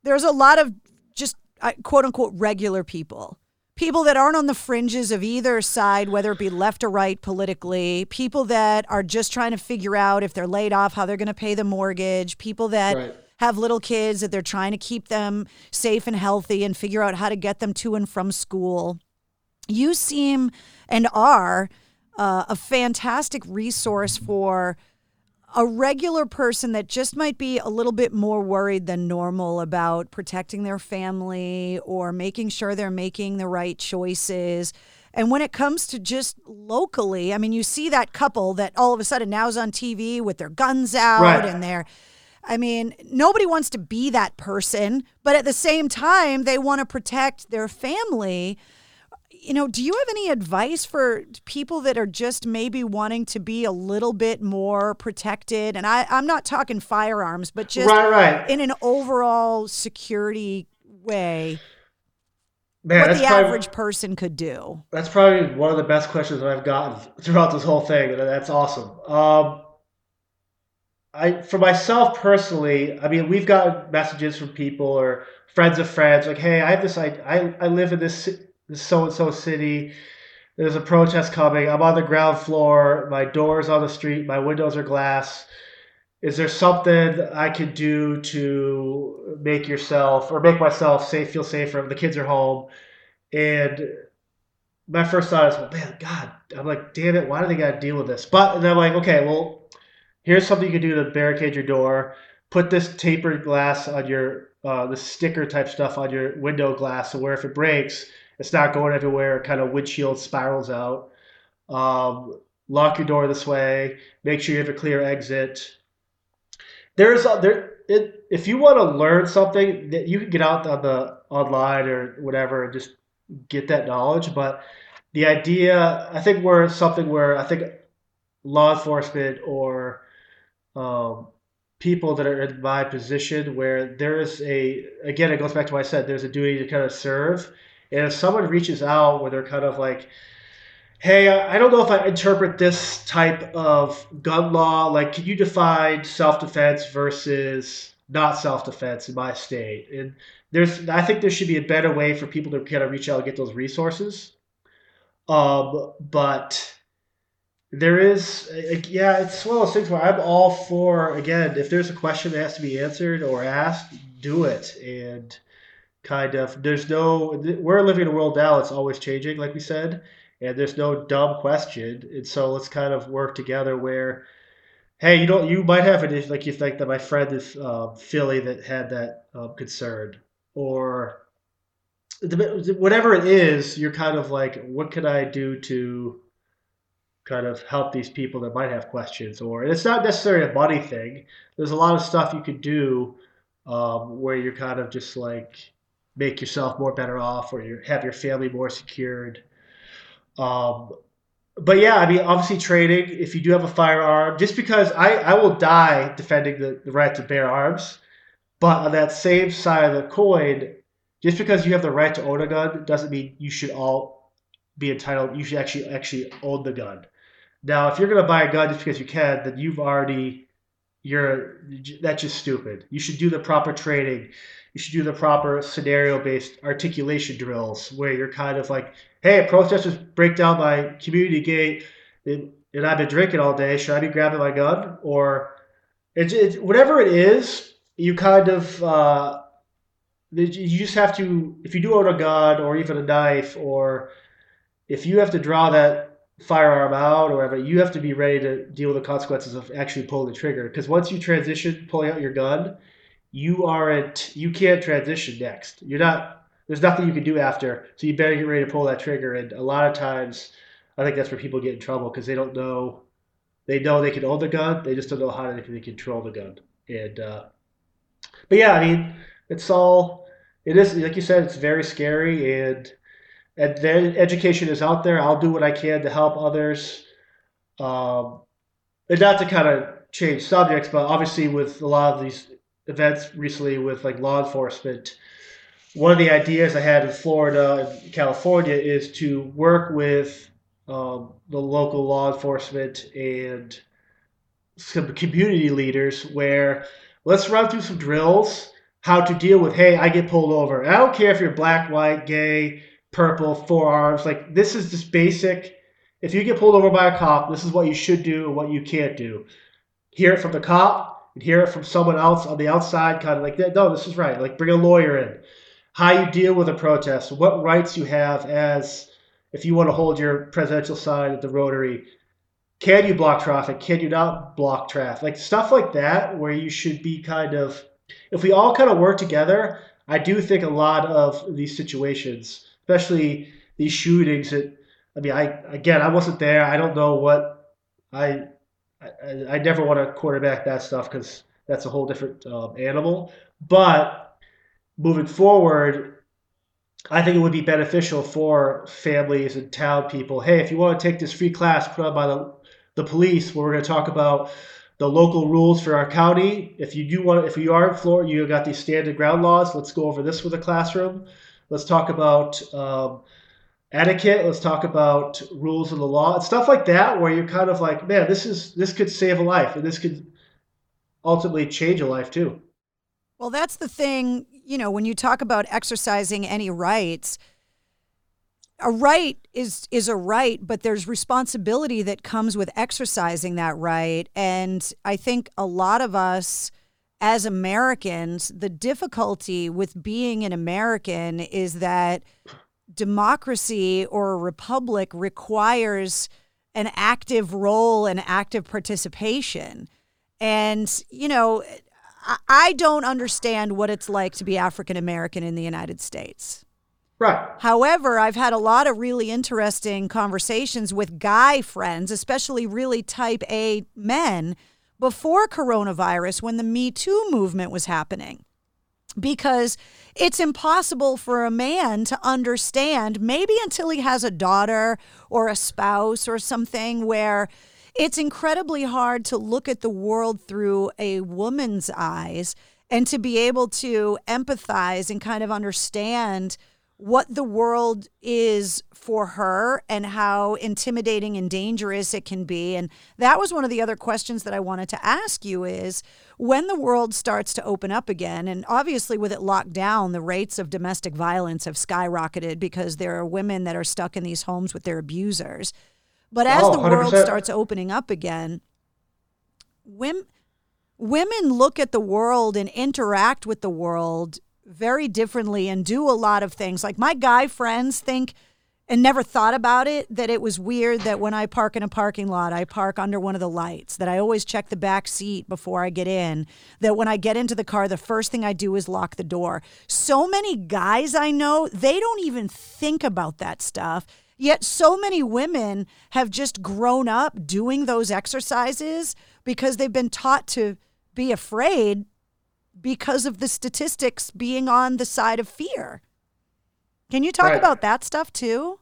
there's a lot of just quote unquote regular people people that aren't on the fringes of either side, whether it be left or right politically, people that are just trying to figure out if they're laid off, how they're going to pay the mortgage, people that right. have little kids that they're trying to keep them safe and healthy and figure out how to get them to and from school. You seem and are uh, a fantastic resource for a regular person that just might be a little bit more worried than normal about protecting their family or making sure they're making the right choices. And when it comes to just locally, I mean, you see that couple that all of a sudden now is on TV with their guns out right. and they're, I mean, nobody wants to be that person, but at the same time, they want to protect their family you know, do you have any advice for people that are just maybe wanting to be a little bit more protected? And I, I'm not talking firearms, but just right, right. in an overall security way. Man, what the probably, average person could do. That's probably one of the best questions that I've gotten throughout this whole thing, and that's awesome. Um, I, for myself personally, I mean, we've gotten messages from people or friends of friends like, "Hey, I have this. I I, I live in this so and so city. There's a protest coming. I'm on the ground floor. My door's on the street. My windows are glass. Is there something I could do to make yourself or make myself safe, feel safer? The kids are home. And my first thought is, well, man, God, I'm like, damn it, why do they got to deal with this? But then I'm like, okay, well, here's something you can do to barricade your door. Put this tapered glass on your, uh, the sticker type stuff on your window glass, so where if it breaks, it's not going everywhere. Kind of windshield spirals out. Um, lock your door this way. Make sure you have a clear exit. There's a, there. It, if you want to learn something, that you can get out on the online or whatever and just get that knowledge. But the idea, I think, we're something where I think law enforcement or um, people that are in my position where there is a again it goes back to what I said there's a duty to kind of serve and if someone reaches out where they're kind of like hey I don't know if I interpret this type of gun law like can you define self-defense versus not self-defense in my state? And there's I think there should be a better way for people to kind of reach out and get those resources. Um but there is yeah it's one of those things where i'm all for again if there's a question that has to be answered or asked do it. And kind of there's no we're living in a world now it's always changing like we said and there's no dumb question. And so let's kind of work together where hey you don't you might have an issue like you think that my friend is uh, philly that had that um, concern. Or whatever it is you're kind of like what can i do to kind of help these people that might have questions? Or it's not necessarily a money thing. There's a lot of stuff you could do um, where you're kind of just like make yourself more better off or you have your family more secured um, but yeah i mean obviously training if you do have a firearm just because i, I will die defending the, the right to bear arms but on that same side of the coin just because you have the right to own a gun doesn't mean you should all be entitled you should actually actually own the gun now, if you're going to buy a gun just because you can, then you've already you're that's just stupid. You should do the proper training. You should do the proper scenario-based articulation drills where you're kind of like, "Hey, protesters break down my community gate, and, and I've been drinking all day. Should I be grabbing my gun?" Or it's it, whatever it is, you kind of uh, you just have to. If you do own a gun or even a knife, or if you have to draw that firearm out or whatever, you have to be ready to deal with the consequences of actually pulling the trigger. Because once you transition pulling out your gun, you aren't you can't transition next. You're not there's nothing you can do after. So you better get ready to pull that trigger. And a lot of times I think that's where people get in trouble because they don't know they know they can own the gun, they just don't know how can control the gun. And uh, but yeah, I mean it's all it is like you said, it's very scary and and the education is out there. I'll do what I can to help others. Um, and not to kind of change subjects, but obviously with a lot of these events recently with like law enforcement, one of the ideas I had in Florida and California is to work with um, the local law enforcement and some community leaders where let's run through some drills how to deal with hey i get pulled over and i don't care if you're black white gay purple, forearms. Like this is just basic. If you get pulled over by a cop, this is what you should do and what you can't do. Hear it from the cop and hear it from someone else on the outside, kind of like. No, this is right. Like bring a lawyer in. How you deal with a protest, what rights you have as if you want to hold your presidential sign at the Rotary. Can you block traffic? Can you not block traffic? Like stuff like that, where you should be kind of, if we all kind of work together, I do think a lot of these situations especially these shootings. That I mean, I again, I wasn't there. I don't know what I. I, I never want to quarterback that stuff because that's a whole different um, animal. But moving forward, I think it would be beneficial for families and town people. Hey, if you want to take this free class put on by the, the police, where we're going to talk about the local rules for our county. If you do want, if you are in Florida, you got these standard ground laws. Let's go over this with a classroom. Let's talk about um, etiquette. Let's talk about rules of the law and stuff like that, where you're kind of like, man, this is this could save a life, and this could ultimately change a life too. Well, that's the thing. You know, when you talk about exercising any rights, a right is is a right, but there's responsibility that comes with exercising that right, and I think a lot of us as Americans, the difficulty with being an American is that democracy or a republic requires an active role and active participation. And, you know, I don't understand what it's like to be African American in the United States. Right. However, I've had a lot of really interesting conversations with guy friends, especially really type A men before coronavirus when the Me Too movement was happening. Because it's impossible for a man to understand, maybe until he has a daughter or a spouse or something, where it's incredibly hard to look at the world through a woman's eyes and to be able to empathize and kind of understand what the world is for her and how intimidating and dangerous it can be. And that was one of the other questions that I wanted to ask you is when the world starts to open up again and obviously with it locked down the rates of domestic violence have skyrocketed because there are women that are stuck in these homes with their abusers. But as Oh, the world starts opening up again women women look at the world and interact with the world very differently and do a lot of things. Like my guy friends think and never thought about it that it was weird that when I park in a parking lot, I park under one of the lights, that I always check the back seat before I get in, that when I get into the car, the first thing I do is lock the door. So many guys I know, they don't even think about that stuff. Yet so many women have just grown up doing those exercises because they've been taught to be afraid because of the statistics being on the side of fear. Can you talk Right. about that stuff too?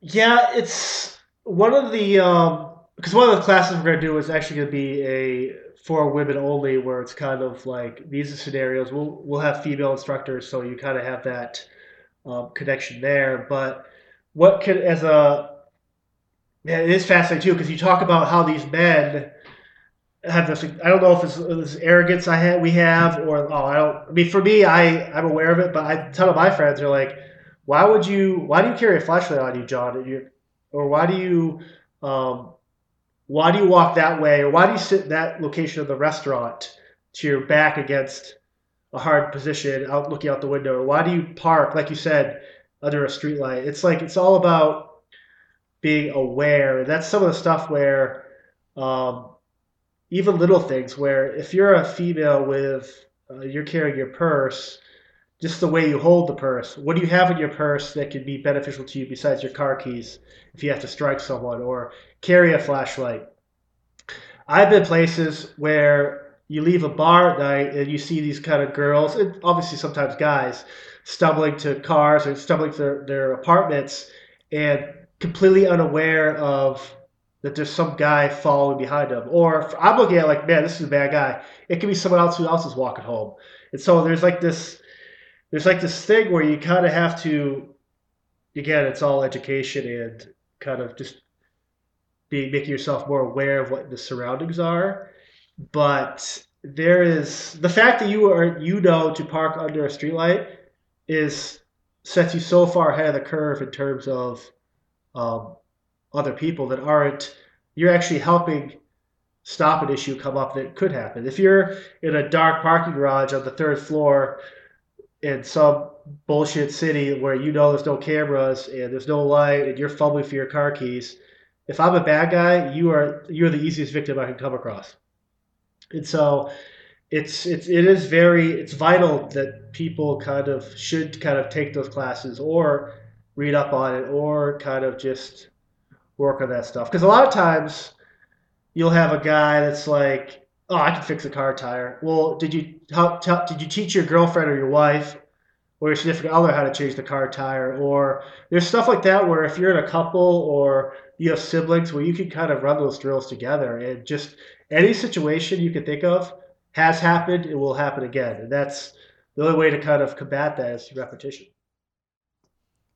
Yeah, it's one of the um because one of the classes we're gonna do is actually gonna be a for women only, where it's kind of like these are scenarios. We'll we'll have female instructors, so you kind of have that um, connection there. But what could as a yeah, it is fascinating too because you talk about how these men have this. I don't know if it's this arrogance I have, we have, or oh, I don't. I mean, for me, I I'm aware of it, but I, a ton of my friends are like, why would you? Why do you carry a flashlight on you, John? You, or why do you? Um, why do you walk that way, or why do you sit in that location of the restaurant to your back against a hard position, out looking out the window, or why do you park, like you said, under a streetlight? It's like it's all about being aware. That's some of the stuff where. Um, even little things where if you're a female with uh, you're carrying your purse just the way you hold the purse what do you have in your purse that could be beneficial to you besides your car keys if you have to strike someone or carry a flashlight? I've been places where you leave a bar at night and you see these kind of girls and obviously sometimes guys stumbling to cars or stumbling to their, their apartments and completely unaware of that there's some guy following behind them. Or if I'm looking at like, man, this is a bad guy. It could be someone else who else is walking home. And so there's like this there's like this thing where you kind of have to again, it's all education and kind of just being making yourself more aware of what the surroundings are. But there is the fact that you are you know to park under a streetlight is sets you so far ahead of the curve in terms of um, other people that aren't you're actually helping stop an issue come up that could happen. If you're in a dark parking garage on the third floor in some bullshit city where you know there's no cameras and there's no light and you're fumbling for your car keys if i'm a bad guy you are you're the easiest victim i can come across. And so it's it's it is very it's vital that people kind of should kind of take those classes or read up on it or kind of just work on that stuff. Because a lot of times you'll have a guy that's like oh i can fix a car tire. Well did you did you teach your girlfriend or your wife or your significant other how to change the car tire? Or there's stuff like that where if you're in a couple or you have siblings where you can kind of run those drills together. And just any situation you can think of has happened it will happen again. And that's the only way to kind of combat that is repetition.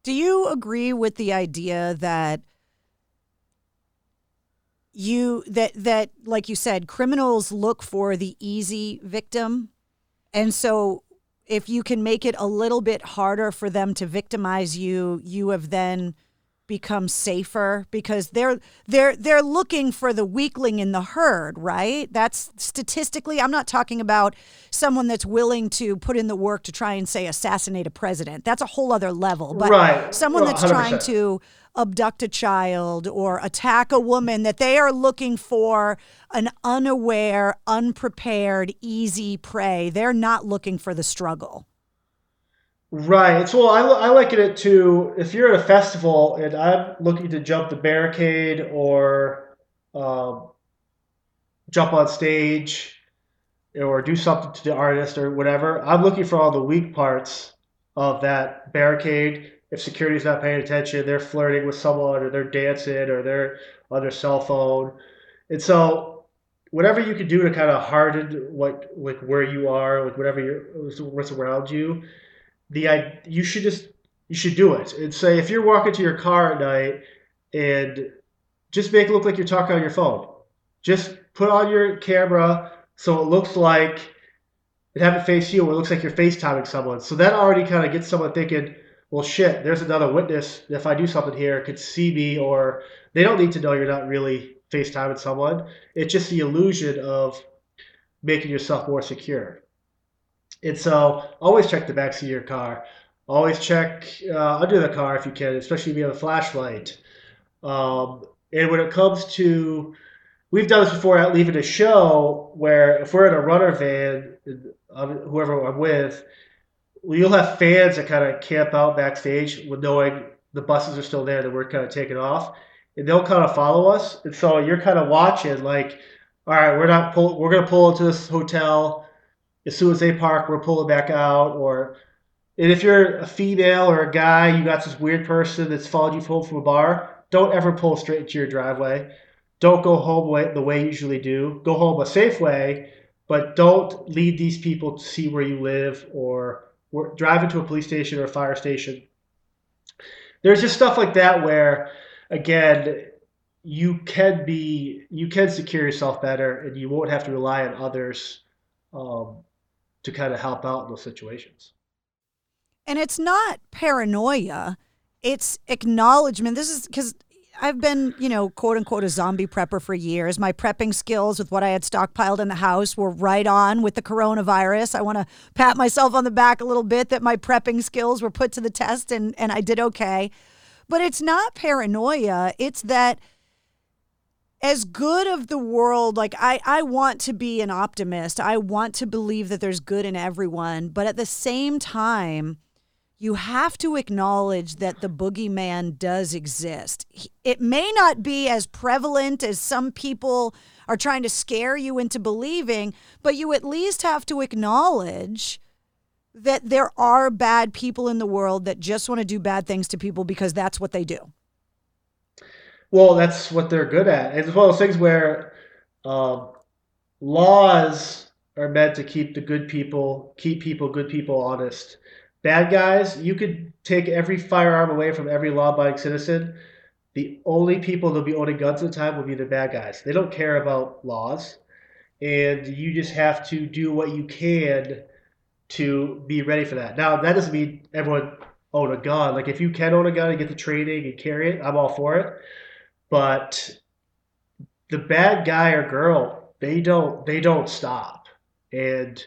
Do you agree with the idea that you that that like you said criminals look for the easy victim and so if you can make it a little bit harder for them to victimize you you have then become safer because they're they're they're looking for the weakling in the herd right that's statistically i'm not talking about someone that's willing to put in the work to try and say assassinate a president that's a whole other level but Right. someone Well, that's trying 100%. to abduct a child or attack a woman that they are looking for an unaware unprepared easy prey they're not looking for the struggle Right. So I, I liken it to if you're at a festival and I'm looking to jump the barricade or um, jump on stage, or do something to the artist or whatever, I'm looking for all the weak parts of that barricade. If security's not paying attention, they're flirting with someone or they're dancing or they're on their cell phone. And so whatever you can do to kind of harden what like where you are, like whatever you're what's around you, the you should just you should do it. And say if you're walking to your car at night and just make it look like you're talking on your phone. Just put on your camera so it looks like and have it face you, or it looks like you're FaceTiming someone. So that already kind of gets someone thinking, well, shit, there's another witness. If I do something here, could see me, or they don't need to know you're not really FaceTiming someone. It's just the illusion of making yourself more secure. And so always check the backseat of your car. Always check uh, under the car if you can, especially if you have a flashlight. Um, and when it comes to, we've done this before at leaving a show where if we're in a runner van, whoever I'm with, you'll have fans that kind of camp out backstage with knowing the buses are still there that we're kind of taking off, and they'll kind of follow us. And so you're kind of watching like, all right, we're not pull, we're gonna pull into this hotel. As soon as they park, we're pulling back out. Or, and if you're a female or a guy, you got this weird person that's followed you home from a bar. Don't ever pull straight into your driveway. Don't go home the way you usually do. Go home a safe way but don't lead these people to see where you live or, drive into a police station or a fire station. There's just stuff like that where, again, you can be you can secure yourself better, and you won't have to rely on others um, to kind of help out in those situations. And it's not paranoia; it's acknowledgement. This is because I've been, you know, quote unquote, a zombie prepper for years. My prepping skills with what I had stockpiled in the house were right on with the coronavirus. I want to pat myself on the back a little bit that my prepping skills were put to the test and, and I did okay. But it's not paranoia, it's that as good of the world, like I, I want to be an optimist. I want to believe that there's good in everyone. But at the same time, you have to acknowledge that the boogeyman does exist. It may not be as prevalent as some people are trying to scare you into believing, but you at least have to acknowledge that there are bad people in the world that just want to do bad things to people because that's what they do. Well, that's what they're good at. It's one of those things where uh, laws are meant to keep the good people, keep people, good people honest Bad guys, you could take every firearm away from every law-abiding citizen. The only people that'll be owning guns at the time will be the bad guys. They don't care about laws, and you just have to do what you can to be ready for that. Now, that doesn't mean everyone own a gun. Like if you can own a gun and get the training and carry it, I'm all for it. But the bad guy or girl, they don't they don't stop. And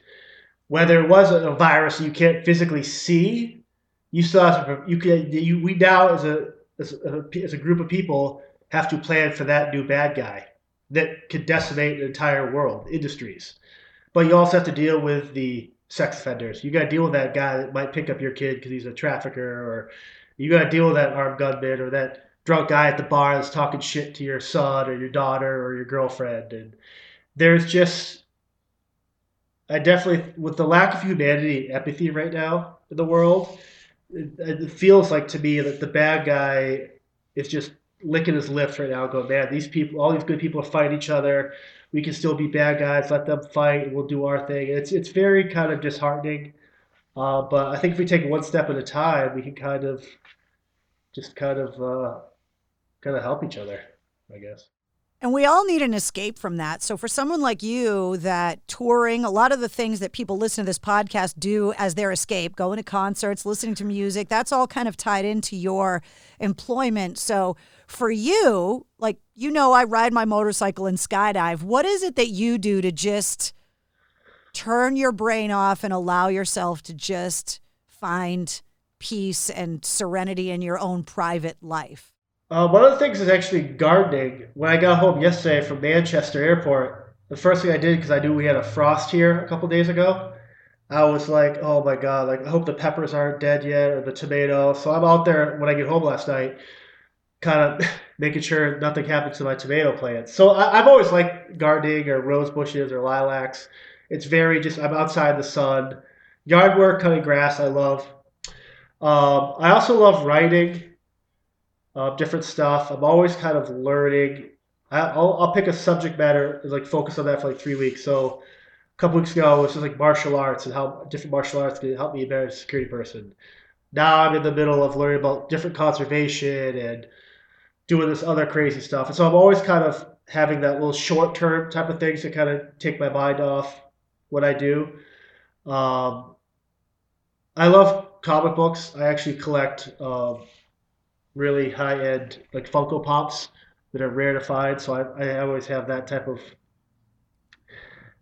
whether it was a virus you can't physically see, you still have to, you can, you, we now as a, as a, as a group of people have to plan for that new bad guy that could decimate an entire world, industries. But you also have to deal with the sex offenders. You got to deal with that guy that might pick up your kid because he's a trafficker, or you got to deal with that armed gunman or that drunk guy at the bar that's talking shit to your son or your daughter or your girlfriend. And there's just I definitely, with the lack of humanity, and empathy right now in the world, it, it feels like to me that the bad guy is just licking his lips right now, going, "Man, these people, all these good people, are fighting each other. We can still be bad guys. Let them fight, we'll do our thing." It's it's very kind of disheartening. Uh, but I think if we take one step at a time, we can kind of just kind of uh, kind of help each other, I guess. And we all need an escape from that. So, for someone like you, that touring, a lot of the things that people listen to this podcast do as their escape, going to concerts, listening to music, that's all kind of tied into your employment. So, for you, like, you know, I ride my motorcycle and skydive. What is it that you do to just turn your brain off and allow yourself to just find peace and serenity in your own private life? Uh, one of the things is actually gardening. When I got home yesterday from Manchester Airport, the first thing I did because I knew we had a frost here a couple days ago, I was like, "Oh my god! Like I hope the peppers aren't dead yet or the tomato." So I'm out there when I get home last night, kind of [LAUGHS] making sure nothing happens to my tomato plants. So I, have always liked gardening or rose bushes or lilacs, It's very just I'm outside the sun. Yard work, cutting grass, I love. Um, I also love writing uh, different stuff. I'm always kind of learning. I, will I'll pick a subject matter like focus on that for like three weeks. So a couple weeks ago, it was just like martial arts and how different martial arts can help me be a better security person. Now I'm in the middle of learning about different conservation and doing this other crazy stuff. And so I'm always kind of having that little short term type of things to kind of take my mind off what I do. Um, I love comic books. I actually collect um, really high end like Funko Pops that are rare to find. So I, I always have that type of.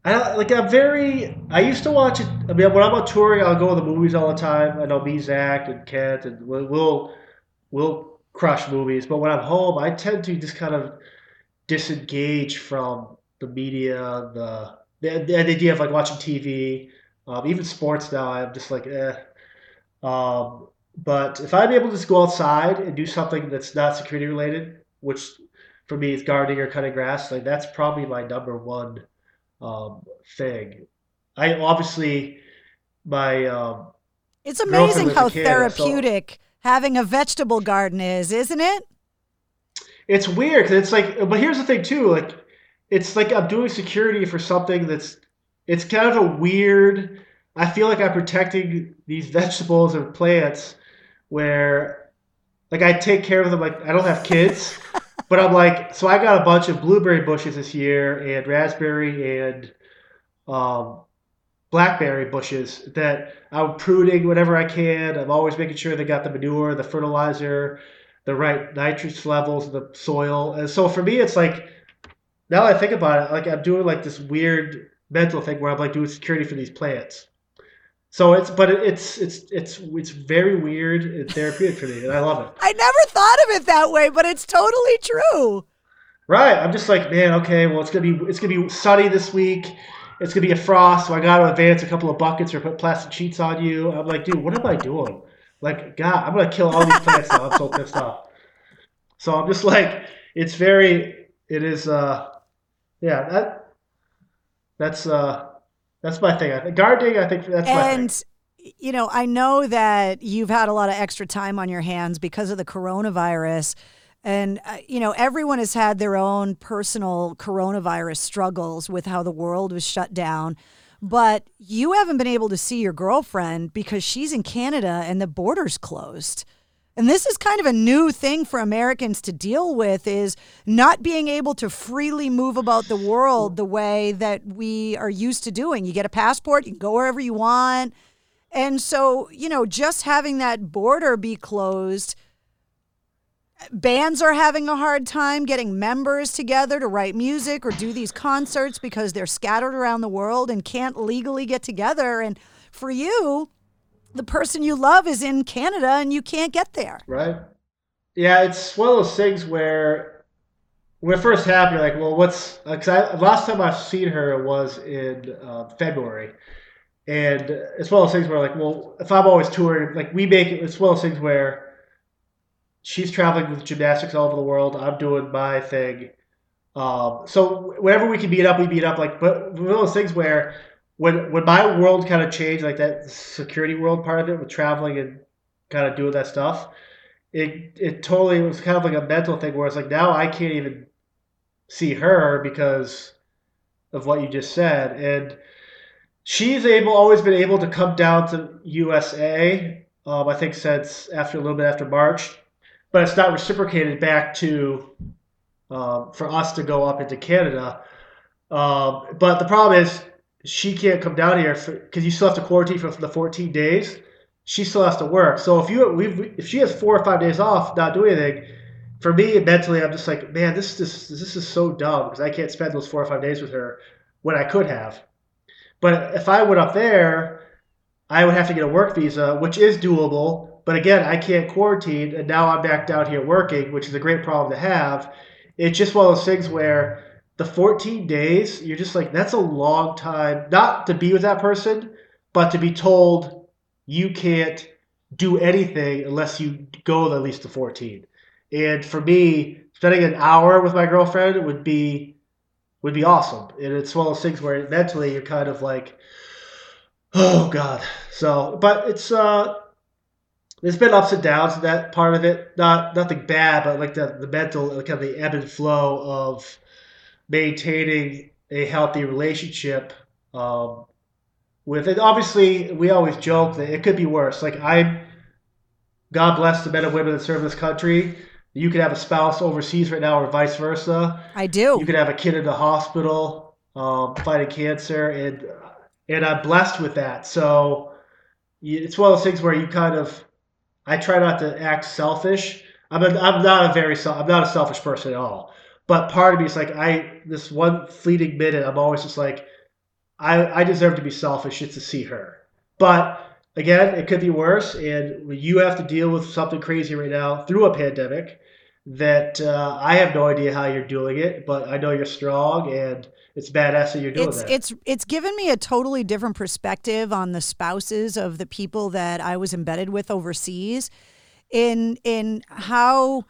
I like I'm very. I used to watch it. I mean, when I'm on touring, I'll go to the movies all the time. and I'll me, Zach, and Kent, and we'll we'll, we'll crush movies. But when I'm home, I tend to just kind of disengage from the media, the the, the idea of like watching TV, um, even sports now. I'm just like, eh. Um, but if I'm able to just go outside and do something that's not security related, which for me is gardening or cutting grass, like that's probably my number one um, thing. I obviously my um, it's amazing how Canada, therapeutic so, having a vegetable garden is, isn't it? It's weird because it's like, but here's the thing too, like it's like I'm doing security for something that's it's kind of a weird. I feel like I'm protecting these [LAUGHS] vegetables and plants where like I take care of them like I don't have kids, [LAUGHS] but I'm like so I got a bunch of blueberry bushes this year and raspberry and um, blackberry bushes that I'm pruning whenever I can. I'm always making sure they got the manure, the fertilizer, the right nitrate levels in the soil. And so for me, it's like now I think about it, like I'm doing like this weird mental thing where I'm like doing security for these plants. So it's, but it's it's it's it's very weird It's therapeutic for me, and I love it. I never thought of it that way, but it's totally true. Right. I'm just like, man, okay, well, it's gonna be it's gonna be sunny this week. It's gonna be a frost, so I gotta advance a couple of buckets or put plastic sheets on you. I'm like, dude, what am I doing? Like, God, I'm gonna kill all these plants now. I'm so pissed off. So I'm just like, it's very, it is, uh, yeah, that that's uh that's my thing. I think gardening. I think that's and, you know, I know that you've had a lot of extra time on your hands because of the coronavirus. And, uh, you know, everyone has had their own personal coronavirus struggles with how the world was shut down. But you haven't been able to see your girlfriend because she's in Canada and the border's closed. And this is kind of a new thing for Americans to deal with is not being able to freely move about the world the way that we are used to doing. You get a passport, you can go wherever you want. And so, you know, just having that border be closed, bands are having a hard time getting members together to write music or do these concerts because they're scattered around the world and can't legally get together. And for you, the person you love is in Canada and you can't get there. Right. Yeah, it's one of those things where when it first happened, like, well, what's because I last time I've seen her was in uh, February, and it's one of those things where like, well, if I'm always touring, like we make it, it's one of those things where she's traveling with gymnastics all over the world. I'm doing my thing. Um, so whenever we can meet up, we meet up. Like, but one of those things where when when my world kind of changed, like that security world part of it with traveling and kind of doing that stuff, it it totally was kind of like a mental thing where it's like now I can't even see her because of what you just said, and she's able always been able to come down to USA. Um, I think since after a little bit after March, but it's not reciprocated back to um, for us to go up into Canada. Um, but the problem is she can't come down here because you still have to quarantine for the 14 days. She still has to work. So if you we if she has four or five days off, not doing anything, for me mentally, I'm just like, man, this is this is so dumb because I can't spend those four or five days with her when I could have. But if I went up there, I would have to get a work visa, which is doable. But again, I can't quarantine, and now I'm back down here working, which is a great problem to have. It's just one of those things where the 14 days, you're just like, that's a long time, not to be with that person, but to be told you can't do anything unless you go at least to 14. And for me, spending an hour with my girlfriend would be would be awesome. And it's one of those things where mentally you're kind of like, oh god. So, but it's uh, there's been ups and downs that part of it. Not nothing bad, but like the the mental, kind of the ebb and flow of maintaining a healthy relationship. Um, with it, obviously, we always joke that it could be worse. Like I, God bless the men and women that serve this country. You could have a spouse overseas right now, or vice versa. I do. You could have a kid in the hospital um, fighting cancer, and and I'm blessed with that. So it's one of those things where you kind of, I try not to act selfish. I'm a, I'm not a very I'm not a selfish person at all. But part of me is like I this one fleeting minute, I'm always just like, I I deserve to be selfish just to see her. But again, it could be worse, and you have to deal with something crazy right now through a pandemic that uh, I have no idea how you're doing it, but I know you're strong and it's badass that you're doing it's, that. It's it's given me a totally different perspective on the spouses of the people that I was embedded with overseas, in in how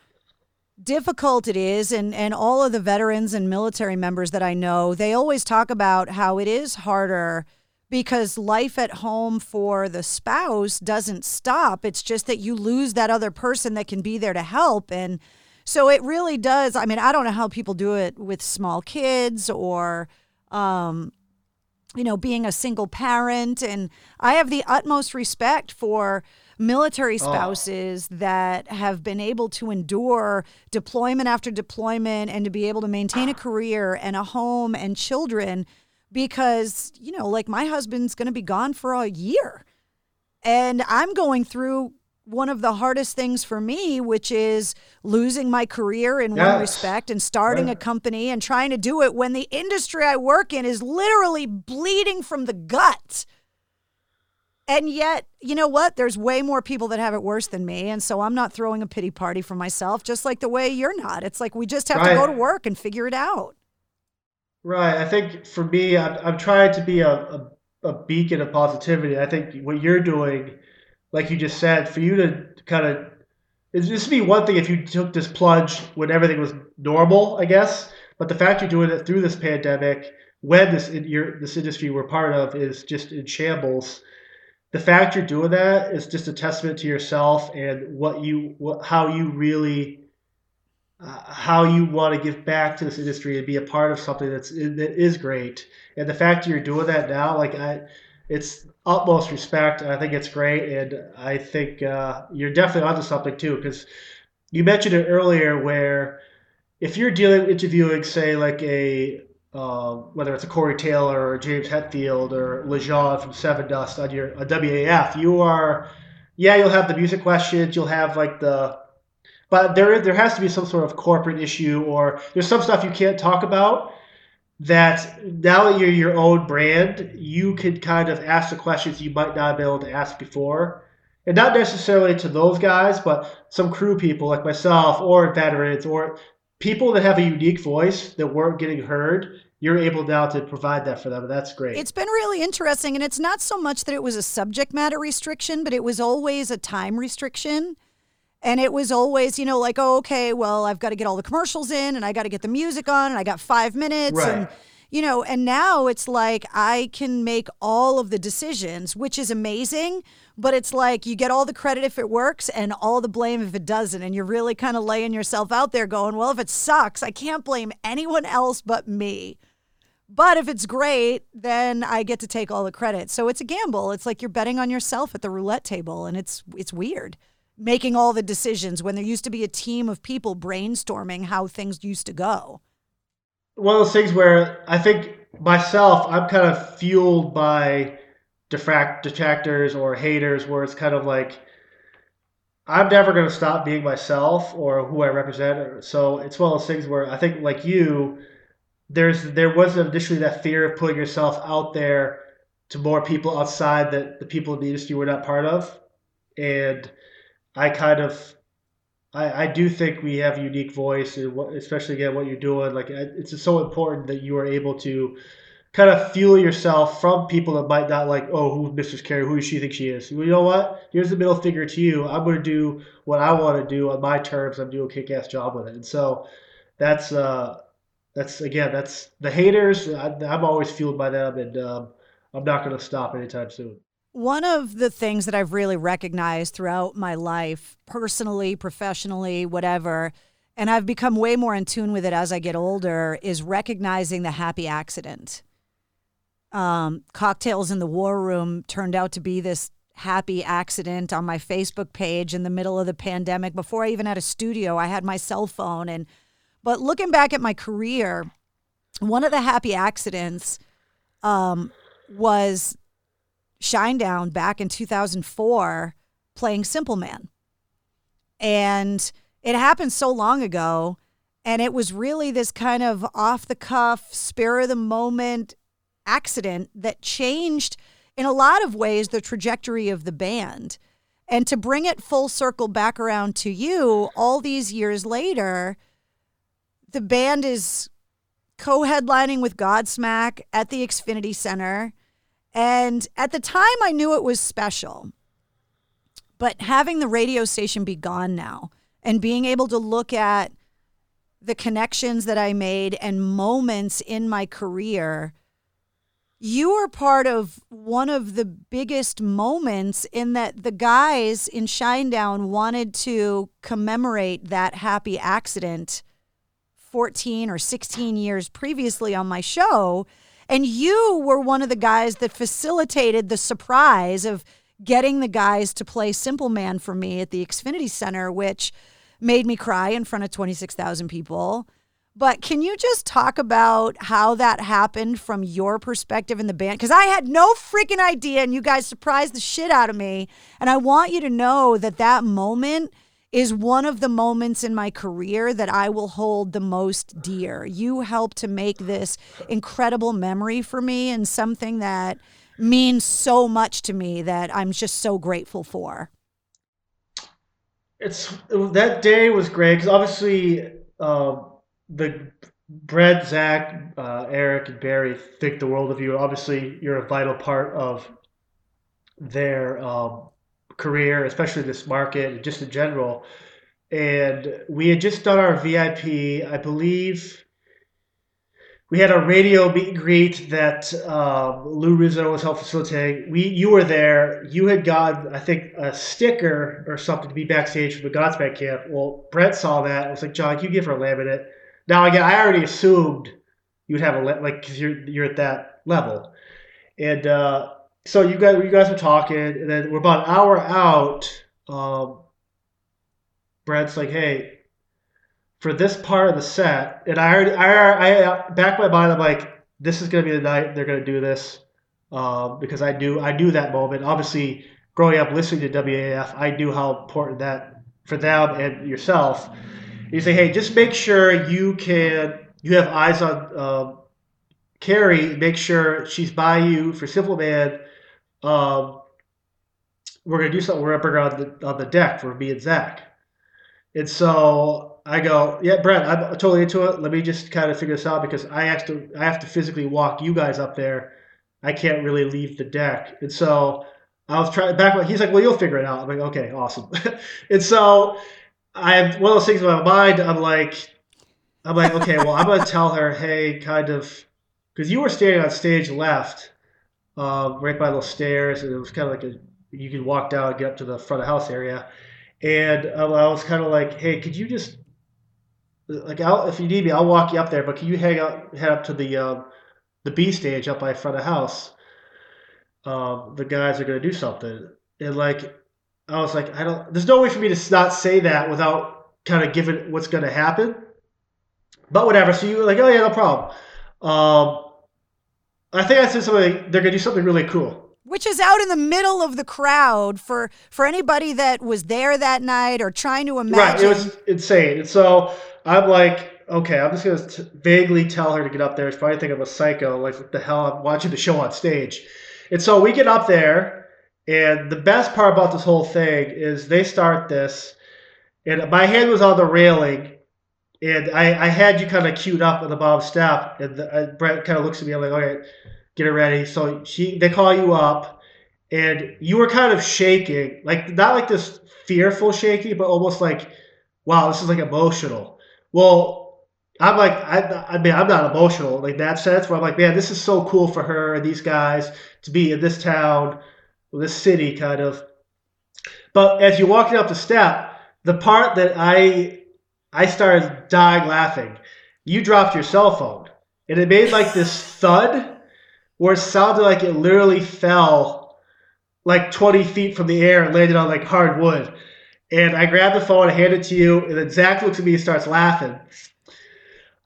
difficult it is and and all of the veterans and military members that I know they always talk about how it is harder because life at home for the spouse doesn't stop it's just that you lose that other person that can be there to help and so it really does. I mean, I don't know how people do it with small kids or, um, you know, being a single parent. And I have the utmost respect for military oh. spouses oh. that have been able to endure deployment after deployment and to be able to maintain a ah. career and a home and children because, you know, like my husband's going to be gone for a year. And I'm going through one of the hardest things for me, which is losing my career in yes. one respect and starting a company and trying to do it when the industry I work in is literally bleeding from the gut. And yet, you know what? There's way more people that have it worse than me. And so I'm not throwing a pity party for myself, just like the way you're not. It's like we just have right. to go to work and figure it out. Right. I think for me, I'm, I'm trying to be a, a, a beacon of positivity. I think what you're doing like you just said, for you to kind of this would be one thing if you took this plunge when everything was normal, I guess. But the fact you're doing it through this pandemic, when this your this industry we're part of is just in shambles, the fact you're doing that is just a testament to yourself and what you what how you really uh, how you want to give back to this industry and be a part of something that's that is great. And the fact you're doing that now, like I it's utmost respect. I think it's great, and I think uh, you're definitely onto something too. Because you mentioned it earlier, where if you're dealing interviewing, say, like a uh, whether it's a Corey Taylor or James Hetfield or Lajon from Sevendust on your a WAAF, you are, yeah, you'll have the music questions, you'll have like the, but there there has to be some sort of corporate issue or there's some stuff you can't talk about that now that you're your own brand, you can kind of ask the questions you might not be able to ask before. And not necessarily to those guys, but some crew people like myself or veterans or people that have a unique voice that weren't getting heard. You're able now to provide that for them. That's great. It's been really interesting. And it's not so much that it was a subject matter restriction, but it was always a time restriction. And it was always, you know, like, oh, okay, well, I've got to get all the commercials in and I got to get the music on and I got five minutes. Right. And, you know, and now it's like I can make all of the decisions, which is amazing. But it's like you get all the credit if it works and all the blame if it doesn't. And you're really kind of laying yourself out there going, well, if it sucks, I can't blame anyone else but me. But if it's great, then I get to take all the credit. So it's a gamble. It's like you're betting on yourself at the roulette table and it's it's weird making all the decisions when there used to be a team of people brainstorming how things used to go. One of those things where I think myself, I'm kind of fueled by defract detractors or haters, where it's kind of like I'm never going to stop being myself or who I represent. So it's one of those things where I think, like you, there's there was initially that fear of putting yourself out there to more people outside that the people in the industry were not part of, and I kind of I, I do think we have a unique voice, especially again what you're doing. Like it's so important that you are able to kind of fuel yourself from people that might not like, oh, who Mistress Carrie, who does she think she is? You know what? Here's the middle finger to you. I'm going to do what I want to do on my terms. I'm doing a kick-ass job with it, and so that's uh, that's again, that's the haters. I, I'm always fueled by them, and um, I'm not going to stop anytime soon. One of the things that I've really recognized throughout my life, personally, professionally, whatever, and I've become way more in tune with it as I get older, is recognizing the happy accident. Um, Cocktails in the War Room turned out to be this happy accident on my Facebook page in the middle of the pandemic. Before I even had a studio, I had my cell phone. And but looking back at my career, one of the happy accidents um, was Shinedown back in 2004 playing Simple Man. And it happened so long ago. And it was really this kind of off the cuff, spur of the moment accident that changed, in a lot of ways, the trajectory of the band. And to bring it full circle back around to you all these years later, the band is co headlining with Godsmack at the Xfinity Center. And at the time, I knew it was special. But having the radio station be gone now and being able to look at the connections that I made and moments in my career, you were part of one of the biggest moments in that the guys in Shinedown wanted to commemorate that happy accident 14 or 16 years previously on my show. And you were one of the guys that facilitated the surprise of getting the guys to play Simple Man for me at the Xfinity Center, which made me cry in front of 26,000 people. But can you just talk about how that happened from your perspective in the band? Because I had no freaking idea, and you guys surprised the shit out of me. And I want you to know that that moment is one of the moments in my career that I will hold the most dear. You helped to make this incredible memory for me and something that means so much to me that I'm just so grateful for. It's that day was great because obviously uh, the Brent, Zach, uh, Eric, and Barry think the world of you. Obviously, you're a vital part of their um, career, especially this market and just in general. And we had just done our VIP, I believe. We had a radio meet and greet that um, Lou Rizzo was helping facilitate. We, you were there. You had got, I think, a sticker or something to be backstage for the Godsmack camp. Well, Brent saw that. I was like, John, you give her a laminate? Now, again, I already assumed you would have a like because you're you're at that level, and uh, so you guys you guys were talking, and then we're about an hour out. Um, like, "Hey, for this part of the set," and I already I I back my mind. I'm like, "This is gonna be the night they're gonna do this," um, because I do I do that moment. Obviously, growing up listening to WAAF, I knew how important that for them and yourself. You say, "Hey, just make sure you can you have eyes on." Uh, Carrie, make sure she's by you for Simple Man um, we're gonna do something. We're gonna bring her on the on the deck for me and Zach. And so I go, yeah, Brent, I'm totally into it. Let me just kind of figure this out because I have to I have to physically walk you guys up there. I can't really leave the deck. And so I was trying back. He's like, well, you'll figure it out. I'm like, okay, awesome. [LAUGHS] and so I have one of those things in my mind. I'm like, I'm like, okay, well, I'm gonna tell her, hey, kind of, because you were standing on stage left uh, right by those stairs, and it was kind of like a you could walk down and get up to the front of house area. And um, I was kind of like, hey, could you just like I'll, if you need me, I'll walk you up there, but can you hang out head up to the um, the B stage up by front of house? Um, the guys are gonna do something, and like I was like, I don't. There's no way for me to not say that without kind of giving what's gonna happen. But whatever. So you were like, oh yeah, no problem. Um, I think I said something. They're gonna do something really cool which is out in the middle of the crowd for for anybody that was there that night or trying to imagine. Right, it was insane. And so I'm like, okay, I'm just gonna t- vaguely tell her to get up there. She's probably think I'm a psycho. Like, what the hell? I'm watching the show on stage. And so we get up there, and the best part about this whole thing is they start this, and my hand was on the railing, and I, I had you kind of queued up on the bottom step, and the, uh, Brent kind of looks at me. I'm like, okay, get it ready. So she, they call you up, and you were kind of shaking, like not like this fearful shaking, but almost like, wow, this is like emotional. Well, I'm like, I, I mean, I'm not emotional like that sense. Where I'm like, man, this is so cool for her and these guys to be in this town, this city, kind of. But as you're walking up the step, the part that I I started dying laughing. You dropped your cell phone, and it made like this [LAUGHS] thud, where it sounded like it literally fell like 20 feet from the air and landed on like hard wood. And I grabbed the phone, I hand it to you, and then Zach looks at me and starts laughing.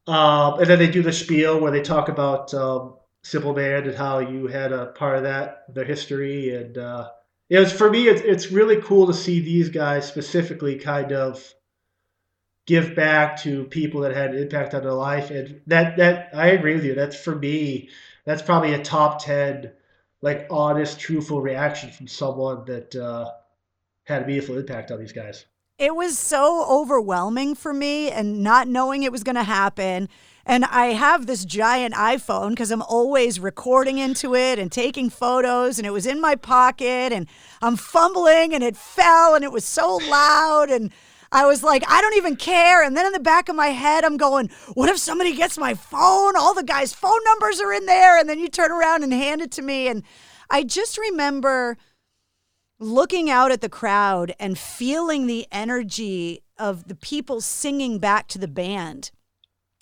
Um, and then they do the spiel where they talk about um, Simple Man and how you had a part of that, their history, and uh, it was for me. It's it's really cool to see these guys specifically kind of give back to people that had an impact on their life, and that that I agree with you. That's for me. That's probably a top ten, like honest, truthful reaction from someone that uh, had a meaningful impact on these guys it was so overwhelming for me and not knowing it was going to happen. And I have this giant iPhone because I'm always recording into it and taking photos, and it was in my pocket, and I'm fumbling, and it fell, and it was so loud. And I was like, I don't even care. And then in the back of my head, I'm going, what if somebody gets my phone? All the guys' phone numbers are in there. And then you turn around and hand it to me. And I just remember looking out at the crowd and feeling the energy of the people singing back to the band.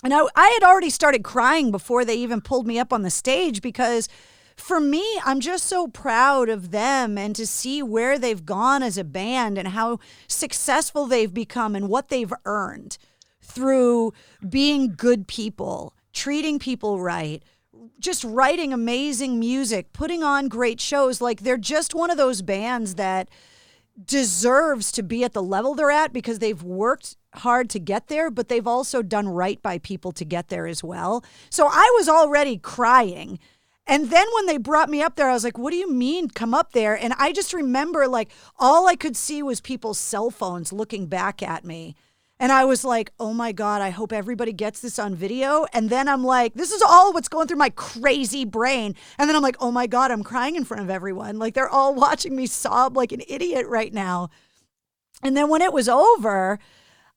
And I, I had already started crying before they even pulled me up on the stage because for me, I'm just so proud of them and to see where they've gone as a band and how successful they've become and what they've earned through being good people, treating people right, just writing amazing music, putting on great shows. Like they're just one of those bands that deserves to be at the level they're at because they've worked hard to get there, but they've also done right by people to get there as well. So I was already crying. And then when they brought me up there, I was like, what do you mean come up there? And I just remember like all I could see was people's cell phones looking back at me. And I was like, oh my God, I hope everybody gets this on video. And then I'm like, this is all what's going through my crazy brain. And then I'm like, oh my God, I'm crying in front of everyone. Like they're all [LAUGHS] watching me sob like an idiot right now. And then when it was over,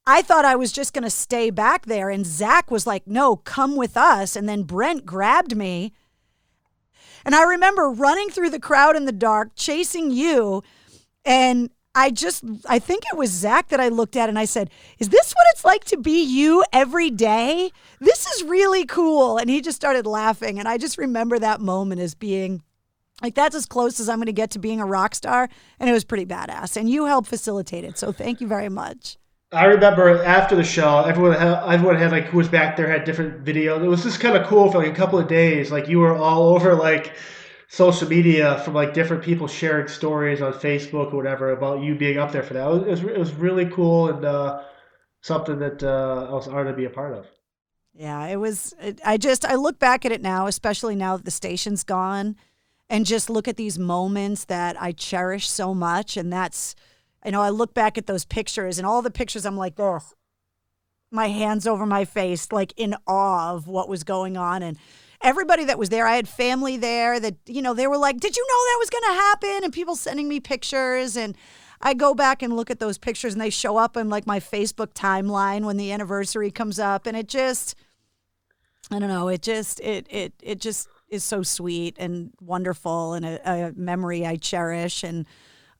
I thought I was just going to stay back there. And Zach was like, no, come with us. And then Brent grabbed me. And I remember running through the crowd in the dark, chasing you. And I just, I think it was Zach that I looked at and I said, Is this what it's like to be you every day? This is really cool. And he just started laughing. And I just remember that moment as being like, that's as close as I'm going to get to being a rock star. And it was pretty badass. And you helped facilitate it. So thank you very much. I remember after the show, everyone had, everyone had like who was back there had different videos. It was just kind of cool for like a couple of days. Like you were all over like social media from like different people sharing stories on Facebook or whatever about you being up there for that. It was, it was really cool and uh, something that uh, I was honored to be a part of. Yeah, it was. It, I just I look back at it now, especially now that the station's gone, and just look at these moments that I cherish so much. And that's, you know, I look back at those pictures and all the pictures. I'm like, oh, my hands over my face, like in awe of what was going on and everybody that was there, I had family there that, you know, they were like, Did you know that was going to happen? And people sending me pictures. And I go back and look at those pictures and they show up in like my Facebook timeline when the anniversary comes up. And it just, I don't know, it just, it, it, it just is so sweet and wonderful and a, a memory I cherish. And,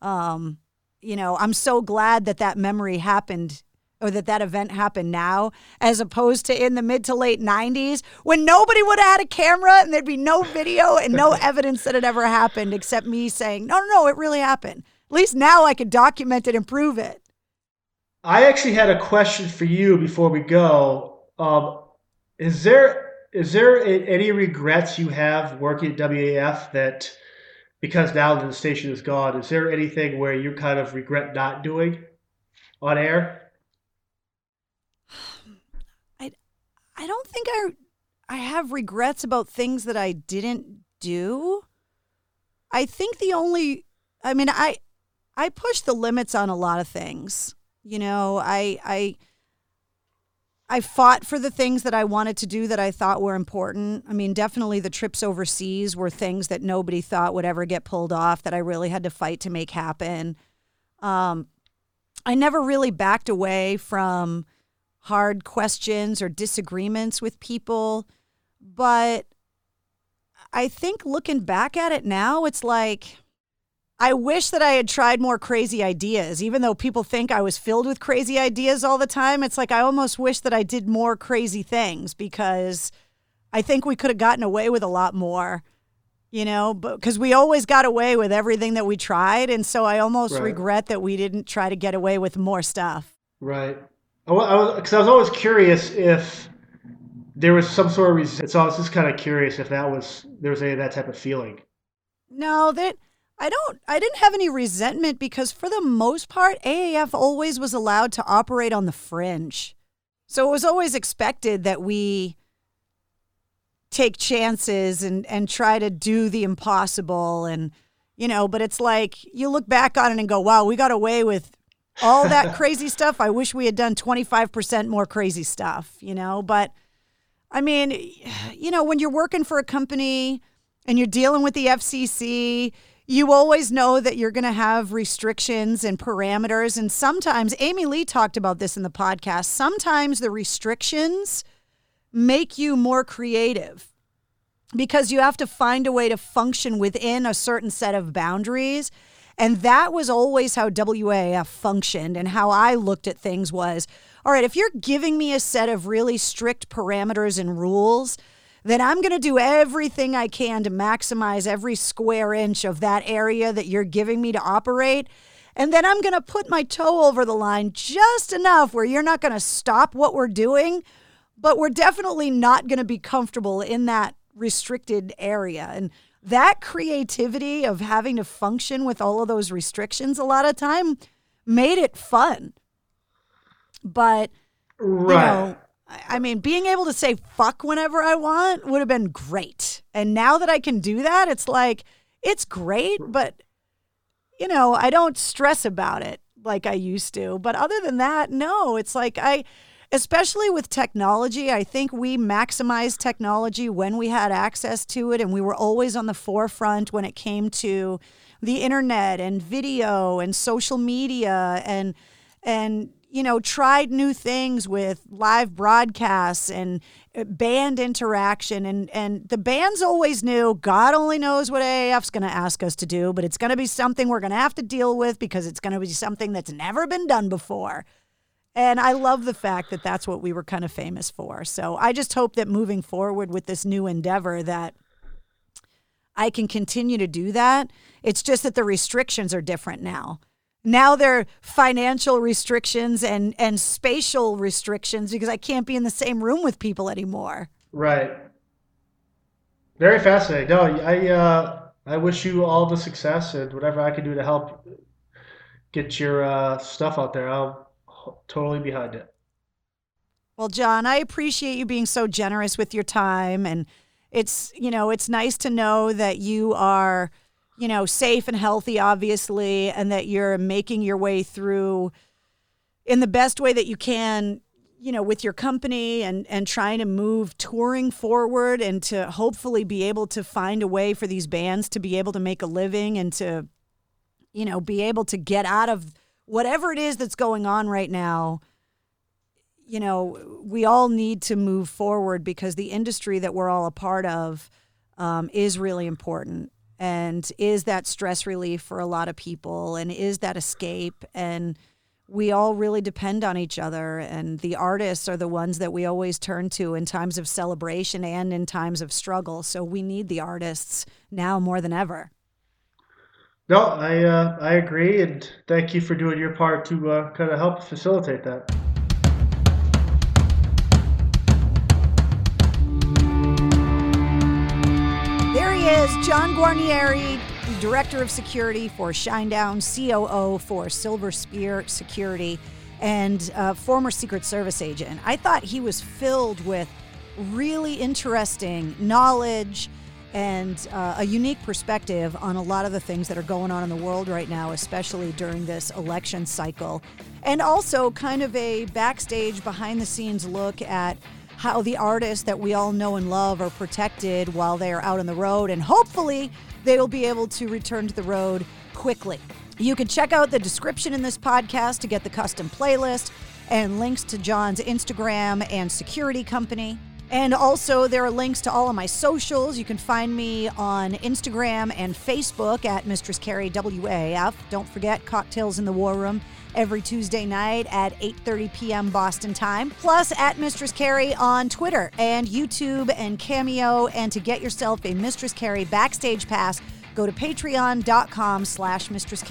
um, you know, I'm so glad that that memory happened or that that event happened now as opposed to in the mid to late 90s when nobody would have had a camera and there'd be no video and no [LAUGHS] evidence that it ever happened except me saying no no no it really happened. At least now i could document it and prove it. I actually had a question for you before we go. Um, is there is there any regrets you have working at WAAF that because now the station is gone is there anything where you kind of regret not doing on air I I don't think I I have regrets about things that I didn't do. I think the only I mean I I push the limits on a lot of things. You know, I I I fought for the things that I wanted to do that I thought were important. I mean, definitely the trips overseas were things that nobody thought would ever get pulled off that I really had to fight to make happen. Um, I never really backed away from hard questions or disagreements with people. But I think looking back at it now, it's like I wish that I had tried more crazy ideas. Even though people think I was filled with crazy ideas all the time, it's like I almost wish that I did more crazy things because I think we could have gotten away with a lot more, you know, because we always got away with everything that we tried. And so I almost Right. regret that we didn't try to get away with more stuff. Right. I I was because I was always curious if there was some sort of resistance. So I was just kind of curious if that was there was any of that type of feeling. No, that I don't I didn't have any resentment because for the most part AAF always was allowed to operate on the fringe. So it was always expected that we take chances and and try to do the impossible and you know, but it's like you look back on it and go, "Wow, we got away with all that [LAUGHS] crazy stuff. I wish we had done 25% more crazy stuff, you know, but I mean, [SIGHS] you know, when you're working for a company and you're dealing with the FCC, you always know that you're going to have restrictions and parameters. And sometimes, Amy Lee talked about this in the podcast, sometimes the restrictions make you more creative because you have to find a way to function within a certain set of boundaries. And that was always how WAAF functioned and how I looked at things was all right, if you're giving me a set of really strict parameters and rules, then I'm going to do everything I can to maximize every square inch of that area that you're giving me to operate. And then I'm going to put my toe over the line just enough where you're not going to stop what we're doing, but we're definitely not going to be comfortable in that restricted area. And that creativity of having to function with all of those restrictions a lot of time made it fun. But you know, I mean, being able to say fuck whenever I want would have been great. And now that I can do that, it's like it's great, but you know, I don't stress about it like I used to. But other than that, no, it's like I especially with technology, I think we maximized technology when we had access to it and we were always on the forefront when it came to the internet and video and social media and and you know tried new things with live broadcasts and uh, band interaction. And and the bands always knew God only knows what AAF's going to ask us to do but it's going to be something we're going to have to deal with because it's going to be something that's never been done before. And I love the fact that that's what we were kind of famous for. So I just hope that moving forward with this new endeavor that I can continue to do that. It's just that the restrictions are different now now there are financial restrictions and and spatial restrictions because I can't be in the same room with people anymore. Right. Very fascinating. No, I uh, I wish you all the success and whatever I can do to help get your uh, stuff out there. I'm totally behind it. Well, John, I appreciate you being so generous with your time and it's, you know, it's nice to know that you are, you know, safe and healthy obviously and that you're making your way through in the best way that you can you know with your company and and trying to move touring forward and to hopefully be able to find a way for these bands to be able to make a living and to you know be able to get out of whatever it is that's going on right now. You know we all need to move forward because the industry that we're all a part of um, is really important and is that stress relief for a lot of people and is that escape? And we all really depend on each other and the artists are the ones that we always turn to in times of celebration and in times of struggle. So we need the artists now more than ever. No, I uh, I agree, and thank you for doing your part to uh, kind of help facilitate that. Is, John Guarnieri, Director of Security for Shinedown, COO for Silver Spear Security, and uh, former Secret Service agent. I thought he was filled with really interesting knowledge and uh, a unique perspective on a lot of the things that are going on in the world right now, especially during this election cycle. And also, kind of a backstage, behind the scenes look at how the artists that we all know and love are protected while they are out on the road. And hopefully, they will be able to return to the road quickly. You can check out the description in this podcast to get the custom playlist and links to John's Instagram and security company. And also, there are links to all of my socials. You can find me on Instagram and Facebook at Mistress Carrie WAAF. Don't forget Cocktails in the War Room every Tuesday night at 8:30 p.m. Boston time. Plus at Mistress Carrie on Twitter and YouTube and Cameo. And to get yourself a Mistress Carrie backstage pass, go to patreon.com slash Mistress.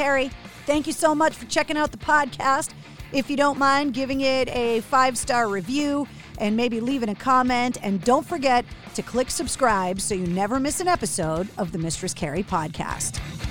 Thank you so much for checking out the podcast. If you don't mind giving it a five-star review and maybe leaving a comment. And don't forget to click subscribe so you never miss an episode of the Mistress Carrie podcast.